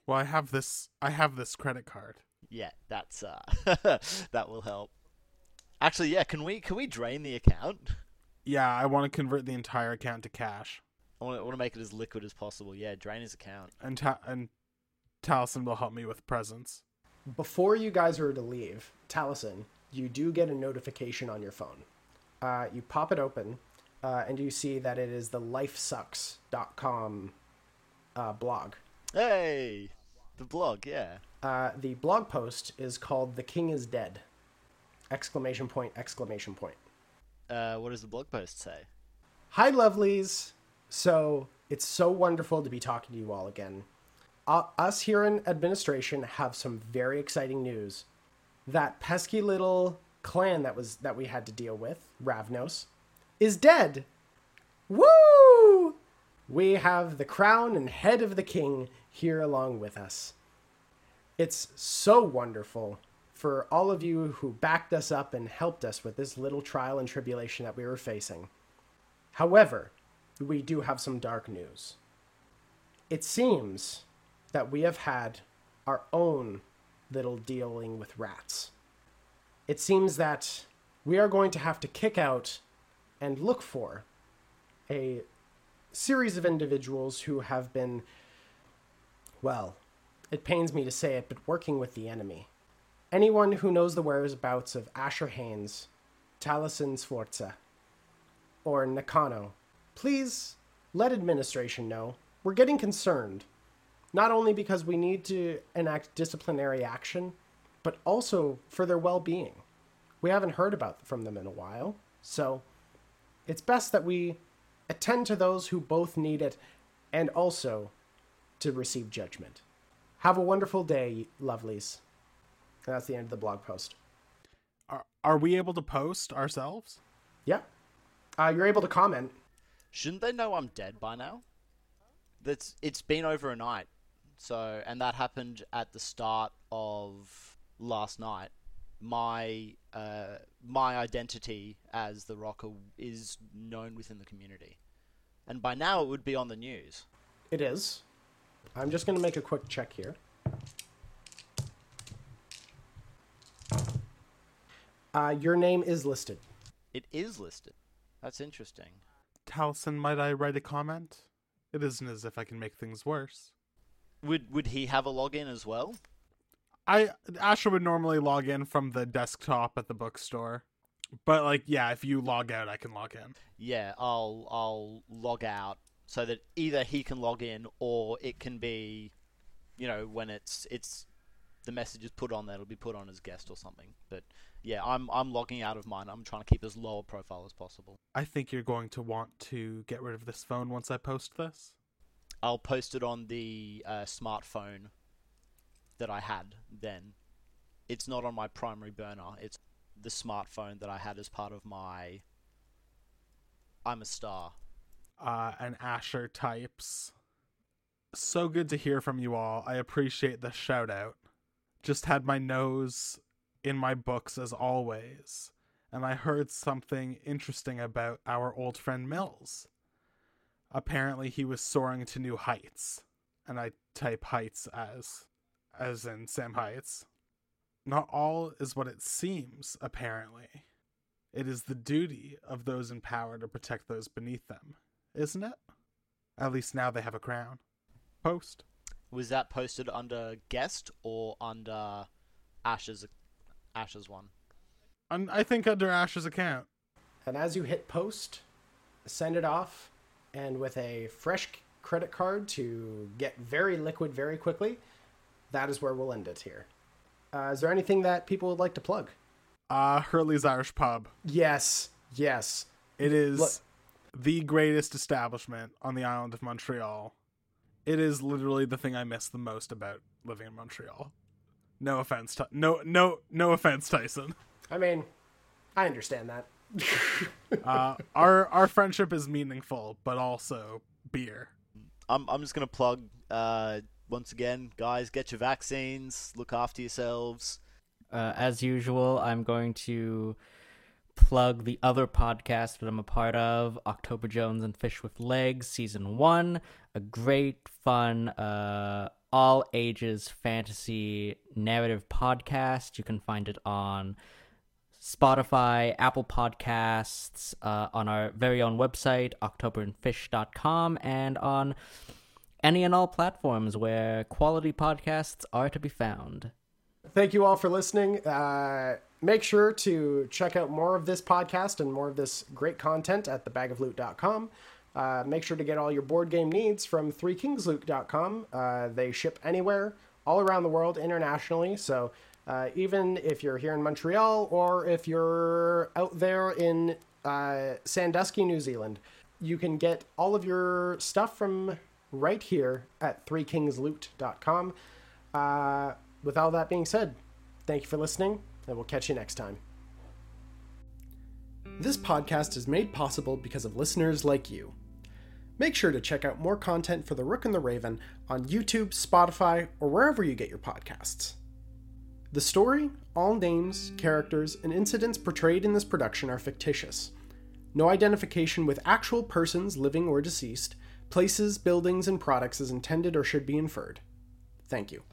Well, I have this. I have this credit card. Yeah, that's uh, that will help. Actually, yeah. Can we can we drain the account? Yeah, I want to convert the entire account to cash, I want to, I want to make it as liquid as possible. Yeah, drain his account. and ta- and Taliesin will help me with presents. Before you guys are to leave, Taliesin, you do get a notification on your phone. Uh, you pop it open, uh, and you see that it is the lifesucks.com uh, blog. Hey, the blog. Yeah. Uh, the blog post is called "The King is Dead!" Exclamation point! Exclamation point! Uh, what does the blog post say? Hi, lovelies. So it's so wonderful to be talking to you all again. Uh, us here in administration have some very exciting news. That pesky little clan that was that we had to deal with, Ravnos, is dead. Woo! We have the crown and head of the king here along with us. It's so wonderful for all of you who backed us up and helped us with this little trial and tribulation that we were facing. However, we do have some dark news. It seems that we have had our own little dealing with rats. It seems that we are going to have to kick out and look for a series of individuals who have been, well, it pains me to say it, but working with the enemy. Anyone who knows the whereabouts of Asher Hanes, Taliesin Sforza, or Nakano, please let administration know. We're getting concerned, not only because we need to enact disciplinary action, but also for their well being. We haven't heard about from them in a while, so it's best that we attend to those who both need it and also to receive judgment. Have a wonderful day, lovelies. And that's the end of the blog post. Are are we able to post ourselves? Yeah. Uh, you're able to comment. Shouldn't they know I'm dead by now? That's it's been over a night. So and that happened at the start of last night. My uh, my identity as the rocker is known within the community. And by now it would be on the news. It is. I'm just going to make a quick check here. Uh, your name is listed. It is listed. That's interesting. Taliesin, might I write a comment? It isn't as if I can make things worse. Would would he have a login as well? I Asher would normally log in from the desktop at the bookstore, but like, yeah, if you log out, I can log in. Yeah, I'll I'll log out so that either he can log in or it can be, you know, when it's it's the message is put on there, it'll be put on as guest or something. But yeah, I'm I'm logging out of mine. I'm trying to keep as low a profile as possible. I think you're going to want to get rid of this phone once I post this. I'll post it on the uh, smartphone that I had then. It's not on my primary burner. It's the smartphone that I had as part of my I'm a star. uh, and Asher types. So good to hear from you all. I appreciate the shout out. Just had my nose in my books as always, and I heard something interesting about our old friend Mills. Apparently, he was soaring to new heights, and I type heights as as in Sam Heights. Not all is what it seems, apparently. It is the duty of those in power to protect those beneath them, isn't it? At least now they have a crown. Post. Was that posted under guest or under Ash's Ash's one? Un- I think under Ash's account. And as you hit post, send it off, and with a fresh credit card to get very liquid very quickly, that is where we'll end it here. Uh, is there anything that people would like to plug? Uh, Hurley's Irish Pub. Yes, yes. It is Look- the greatest establishment on the island of Montreal. It is literally the thing I miss the most about living in Montreal. No offense, no, no, no offense, Tyson. I mean, I understand that. Uh, our our friendship is meaningful, but also beer. I'm I'm just gonna plug uh once again, guys, get your vaccines, look after yourselves. Uh, as usual, I'm going to plug the other podcast that I'm a part of, October Jones and Fish with Legs, season one. A great, fun, uh, all ages fantasy narrative podcast. You can find it on Spotify, Apple Podcasts, uh, on our very own website, octoberandfish.com, and on any and all platforms where quality podcasts are to be found. Thank you all for listening. Uh, make sure to check out more of this podcast and more of this great content at thebagofloot.com. Uh, make sure to get all your board game needs from threekingsloot.com. Uh, they ship anywhere, all around the world, internationally. So uh, even if you're here in Montreal or if you're out there in uh, Sandusky, New Zealand, you can get all of your stuff from right here at threekingsloot.com. Uh, with all that being said, thank you for listening, and we'll catch you next time. This podcast is made possible because of listeners like you. Make sure to check out more content for The Rook and the Raven on YouTube, Spotify, or wherever you get your podcasts. The story, all names, characters, and incidents portrayed in this production are fictitious. No identification with actual persons, living or deceased, places, buildings, and products is intended or should be inferred. Thank you.